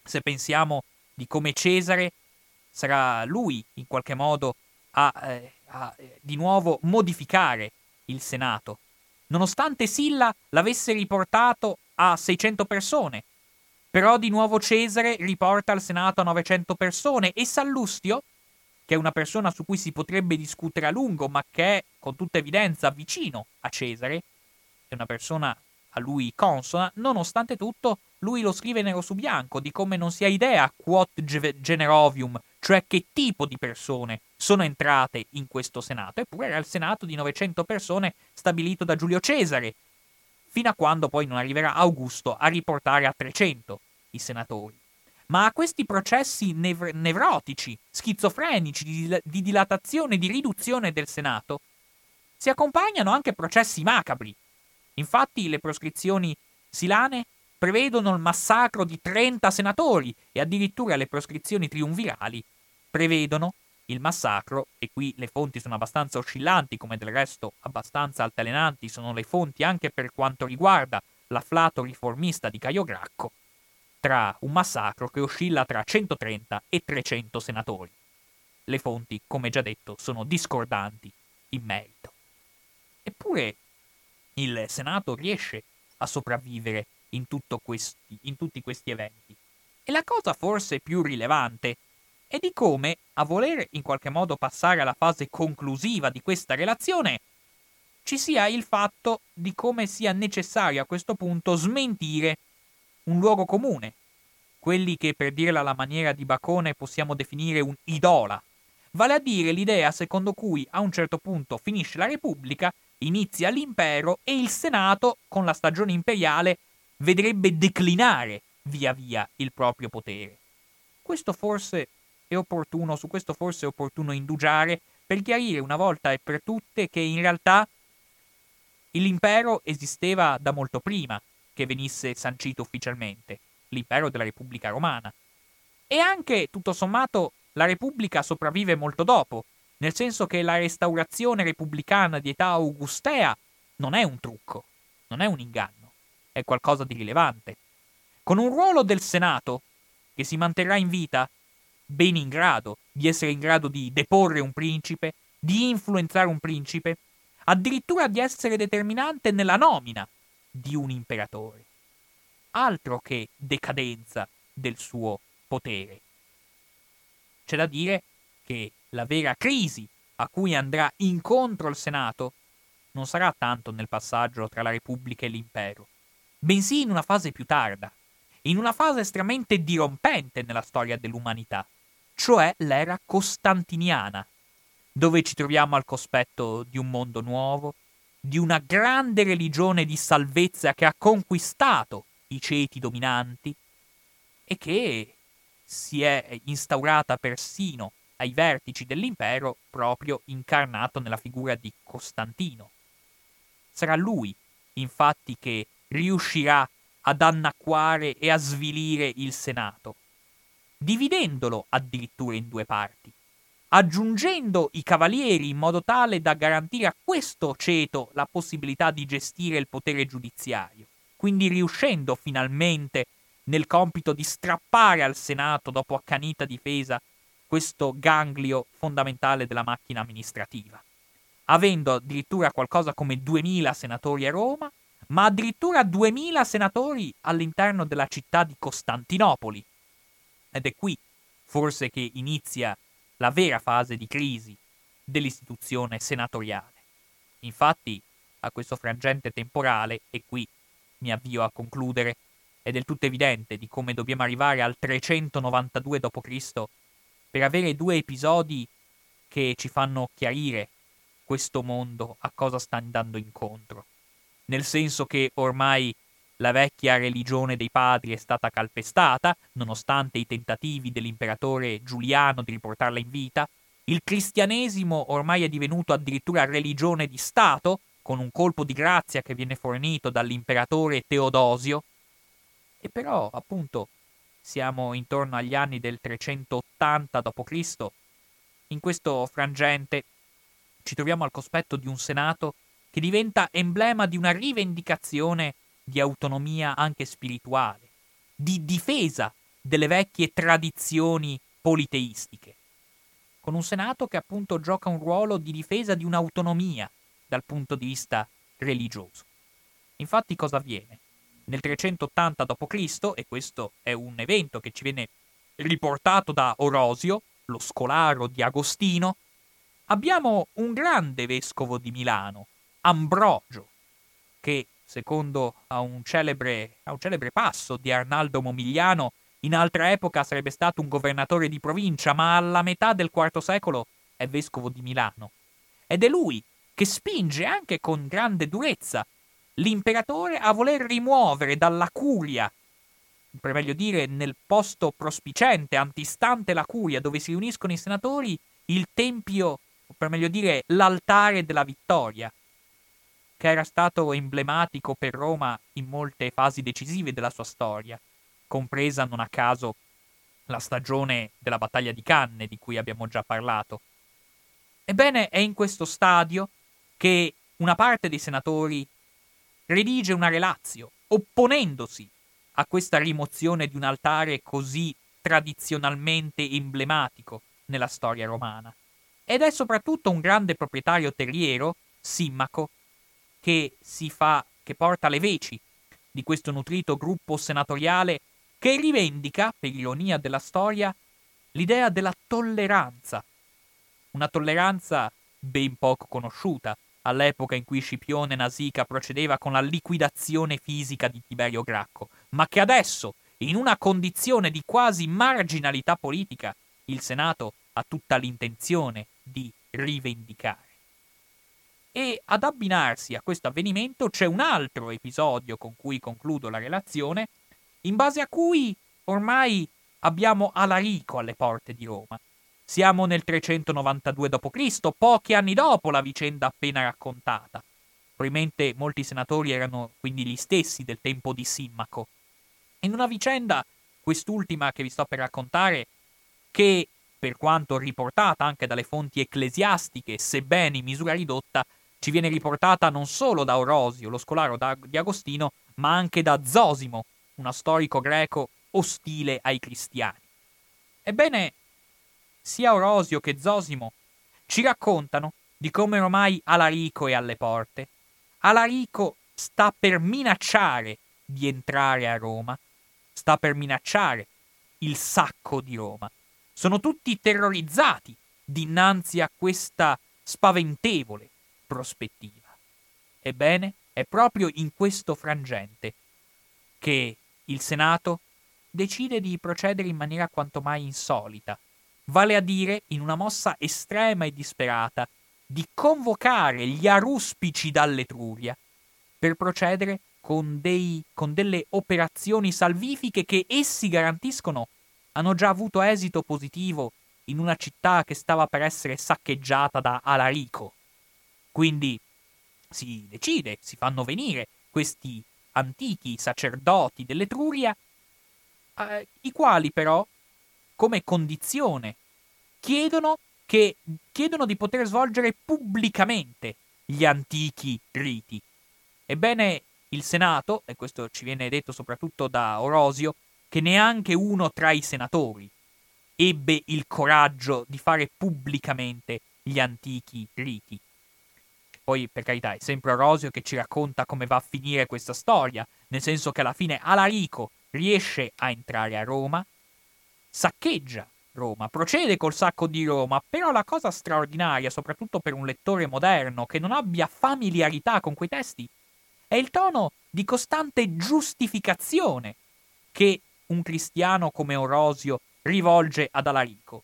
se pensiamo di come Cesare sarà lui, in qualche modo, a eh, a eh, di nuovo modificare il Senato, nonostante Silla l'avesse riportato a 600 persone. Però di nuovo Cesare riporta il Senato a 900 persone e Sallustio, che è una persona su cui si potrebbe discutere a lungo, ma che è con tutta evidenza vicino a Cesare, è una persona a lui consona, nonostante tutto lui lo scrive nero su bianco di come non si ha idea quod generovium, cioè che tipo di persone sono entrate in questo Senato. Eppure era il Senato di 900 persone stabilito da Giulio Cesare, fino a quando poi non arriverà Augusto a riportare a 300 i senatori. Ma a questi processi nev- nevrotici, schizofrenici, di, di dilatazione di riduzione del Senato, si accompagnano anche processi macabri. Infatti le proscrizioni silane prevedono il massacro di 30 senatori e addirittura le proscrizioni triunvirali prevedono il massacro, e qui le fonti sono abbastanza oscillanti, come del resto abbastanza altalenanti sono le fonti anche per quanto riguarda l'afflato riformista di Caio Gracco, tra un massacro che oscilla tra 130 e 300 senatori. Le fonti, come già detto, sono discordanti in merito. Eppure il Senato riesce a sopravvivere in, questi, in tutti questi eventi. E la cosa forse più rilevante è di come, a voler in qualche modo passare alla fase conclusiva di questa relazione, ci sia il fatto di come sia necessario a questo punto smentire un luogo comune, quelli che per dirla alla maniera di Bacone possiamo definire un idola, vale a dire l'idea secondo cui a un certo punto finisce la Repubblica, inizia l'impero e il Senato, con la stagione imperiale, vedrebbe declinare via via il proprio potere. Questo forse è opportuno, su questo forse è opportuno indugiare per chiarire una volta e per tutte che in realtà l'impero esisteva da molto prima che venisse sancito ufficialmente, l'impero della Repubblica Romana. E anche, tutto sommato, la Repubblica sopravvive molto dopo, nel senso che la restaurazione repubblicana di età augustea non è un trucco, non è un inganno, è qualcosa di rilevante. Con un ruolo del Senato che si manterrà in vita, ben in grado di essere in grado di deporre un principe, di influenzare un principe, addirittura di essere determinante nella nomina di un imperatore. Altro che decadenza del suo potere. C'è da dire che la vera crisi a cui andrà incontro il Senato non sarà tanto nel passaggio tra la Repubblica e l'impero, bensì in una fase più tarda, in una fase estremamente dirompente nella storia dell'umanità, cioè l'era costantiniana, dove ci troviamo al cospetto di un mondo nuovo, di una grande religione di salvezza che ha conquistato i ceti dominanti e che si è instaurata persino ai vertici dell'impero proprio incarnato nella figura di Costantino. Sarà lui, infatti, che riuscirà ad annacquare e a svilire il Senato, dividendolo addirittura in due parti, aggiungendo i cavalieri in modo tale da garantire a questo ceto la possibilità di gestire il potere giudiziario, quindi riuscendo finalmente nel compito di strappare al Senato, dopo accanita difesa, questo ganglio fondamentale della macchina amministrativa avendo addirittura qualcosa come 2000 senatori a Roma, ma addirittura 2000 senatori all'interno della città di Costantinopoli. Ed è qui forse che inizia la vera fase di crisi dell'istituzione senatoriale. Infatti, a questo frangente temporale, e qui mi avvio a concludere, è del tutto evidente di come dobbiamo arrivare al 392 d.C. per avere due episodi che ci fanno chiarire questo mondo a cosa sta andando incontro. Nel senso che ormai la vecchia religione dei padri è stata calpestata, nonostante i tentativi dell'imperatore Giuliano di riportarla in vita, il cristianesimo ormai è divenuto addirittura religione di Stato, con un colpo di grazia che viene fornito dall'imperatore Teodosio, e però appunto siamo intorno agli anni del 380 d.C., in questo frangente ci troviamo al cospetto di un Senato che diventa emblema di una rivendicazione di autonomia anche spirituale, di difesa delle vecchie tradizioni politeistiche, con un Senato che appunto gioca un ruolo di difesa di un'autonomia dal punto di vista religioso. Infatti cosa avviene? Nel 380 d.C., e questo è un evento che ci viene riportato da Orosio, lo scolaro di Agostino, abbiamo un grande vescovo di Milano, Ambrogio, che, secondo a un, celebre, a un celebre passo di Arnaldo Momigliano, in altra epoca sarebbe stato un governatore di provincia, ma alla metà del IV secolo è vescovo di Milano. Ed è lui che spinge anche con grande durezza l'imperatore a voler rimuovere dalla curia, per meglio dire nel posto prospicente, antistante la curia, dove si riuniscono i senatori, il tempio o per meglio dire l'altare della vittoria, che era stato emblematico per Roma in molte fasi decisive della sua storia, compresa non a caso la stagione della battaglia di Canne di cui abbiamo già parlato. Ebbene, è in questo stadio che una parte dei senatori redige una relazio, opponendosi a questa rimozione di un altare così tradizionalmente emblematico nella storia romana. Ed è soprattutto un grande proprietario terriero, Simmaco, che si fa, che porta le veci di questo nutrito gruppo senatoriale che rivendica, per ironia della storia, l'idea della tolleranza. Una tolleranza ben poco conosciuta all'epoca in cui Scipione Nasica procedeva con la liquidazione fisica di Tiberio Gracco, ma che adesso, in una condizione di quasi marginalità politica, il Senato ha tutta l'intenzione di rivendicare. E ad abbinarsi a questo avvenimento c'è un altro episodio con cui concludo la relazione, in base a cui ormai abbiamo Alarico alle porte di Roma. Siamo nel 392 d.C., pochi anni dopo la vicenda appena raccontata. Probabilmente molti senatori erano quindi gli stessi del tempo di Simmaco. In una vicenda, quest'ultima che vi sto per raccontare, che per quanto riportata anche dalle fonti ecclesiastiche, sebbene in misura ridotta, ci viene riportata non solo da Orosio, lo scolaro di Agostino, ma anche da Zosimo, uno storico greco ostile ai cristiani. Ebbene, sia Orosio che Zosimo ci raccontano di come ormai Alarico è alle porte. Alarico sta per minacciare di entrare a Roma, sta per minacciare il sacco di Roma. Sono tutti terrorizzati dinanzi a questa spaventevole prospettiva. Ebbene, è proprio in questo frangente che il Senato decide di procedere in maniera quanto mai insolita, vale a dire in una mossa estrema e disperata di convocare gli aruspici dall'Etruria per procedere con, dei, con delle operazioni salvifiche che essi garantiscono hanno già avuto esito positivo in una città che stava per essere saccheggiata da Alarico. Quindi si decide, si fanno venire questi antichi sacerdoti dell'Etruria, eh, i quali però, come condizione, chiedono, che, chiedono di poter svolgere pubblicamente gli antichi riti. Ebbene, il Senato, e questo ci viene detto soprattutto da Orosio, che neanche uno tra i senatori ebbe il coraggio di fare pubblicamente gli antichi riti. Poi, per carità, è sempre Orosio che ci racconta come va a finire questa storia, nel senso che alla fine Alarico riesce a entrare a Roma, saccheggia Roma, procede col sacco di Roma, però la cosa straordinaria, soprattutto per un lettore moderno che non abbia familiarità con quei testi, è il tono di costante giustificazione che un cristiano come Orosio rivolge ad Alarico.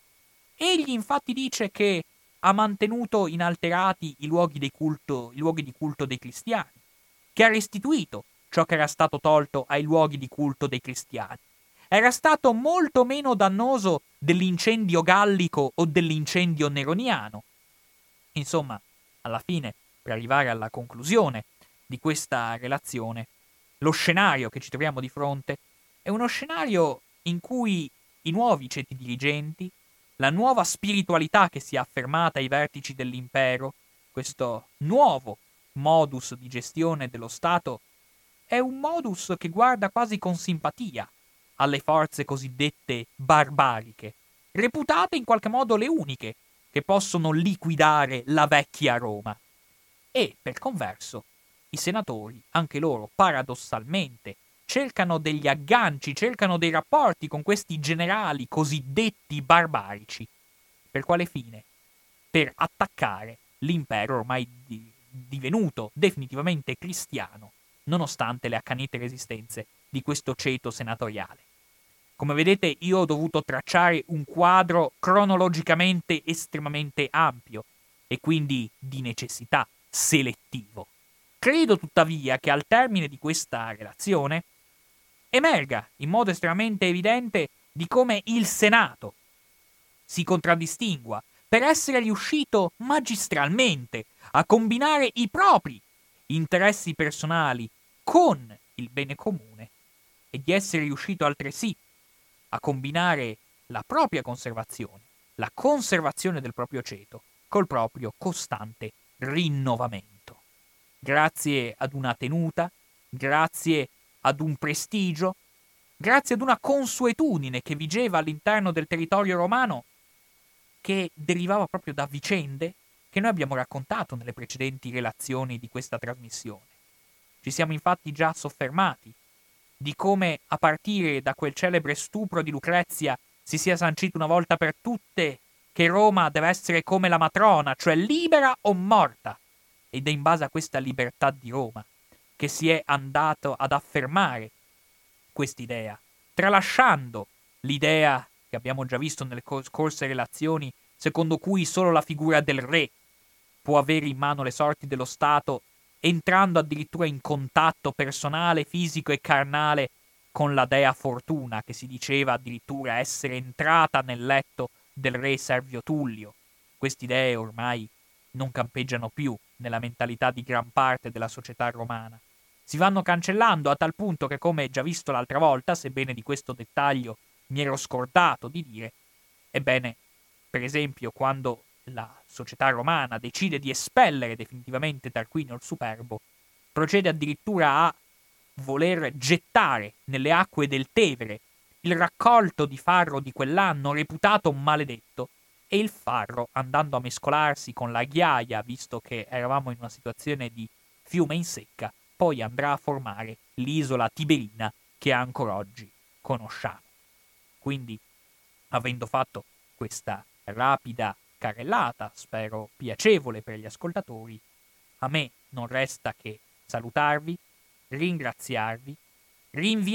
Egli infatti dice che ha mantenuto inalterati i luoghi, culto, i luoghi di culto dei cristiani, che ha restituito ciò che era stato tolto ai luoghi di culto dei cristiani. Era stato molto meno dannoso dell'incendio gallico o dell'incendio neroniano. Insomma, alla fine, per arrivare alla conclusione di questa relazione, lo scenario che ci troviamo di fronte è uno scenario in cui i nuovi ceti dirigenti, la nuova spiritualità che si è affermata ai vertici dell'impero, questo nuovo modus di gestione dello Stato, è un modus che guarda quasi con simpatia alle forze cosiddette barbariche, reputate in qualche modo le uniche che possono liquidare la vecchia Roma. E, per converso, i senatori, anche loro paradossalmente, cercano degli agganci, cercano dei rapporti con questi generali cosiddetti barbarici. Per quale fine? Per attaccare l'impero ormai di, divenuto definitivamente cristiano, nonostante le accanite resistenze di questo ceto senatoriale. Come vedete io ho dovuto tracciare un quadro cronologicamente estremamente ampio e quindi di necessità selettivo. Credo tuttavia che al termine di questa relazione emerga in modo estremamente evidente di come il Senato si contraddistingua per essere riuscito magistralmente a combinare i propri interessi personali con il bene comune e di essere riuscito altresì a combinare la propria conservazione, la conservazione del proprio ceto, col proprio costante rinnovamento. Grazie ad una tenuta, grazie ad un prestigio, grazie ad una consuetudine che vigeva all'interno del territorio romano, che derivava proprio da vicende che noi abbiamo raccontato nelle precedenti relazioni di questa trasmissione. Ci siamo infatti già soffermati di come a partire da quel celebre stupro di Lucrezia si sia sancito una volta per tutte che Roma deve essere come la matrona, cioè libera o morta. Ed è in base a questa libertà di Roma che si è andato ad affermare quest'idea, tralasciando l'idea che abbiamo già visto nelle scorse relazioni, secondo cui solo la figura del re può avere in mano le sorti dello Stato, entrando addirittura in contatto personale, fisico e carnale con la dea Fortuna, che si diceva addirittura essere entrata nel letto del re Servio Tullio. Queste idee ormai non campeggiano più nella mentalità di gran parte della società romana si vanno cancellando a tal punto che, come già visto l'altra volta, sebbene di questo dettaglio mi ero scordato di dire, ebbene, per esempio, quando la società romana decide di espellere definitivamente Tarquinio il Superbo, procede addirittura a voler gettare nelle acque del Tevere il raccolto di farro di quell'anno reputato maledetto e il farro, andando a mescolarsi con la ghiaia, visto che eravamo in una situazione di fiume in secca, poi andrà a formare l'isola Tiberina che ancora oggi conosciamo. Quindi, avendo fatto questa rapida carrellata, spero piacevole per gli ascoltatori, a me non resta che salutarvi, ringraziarvi, rinviarvi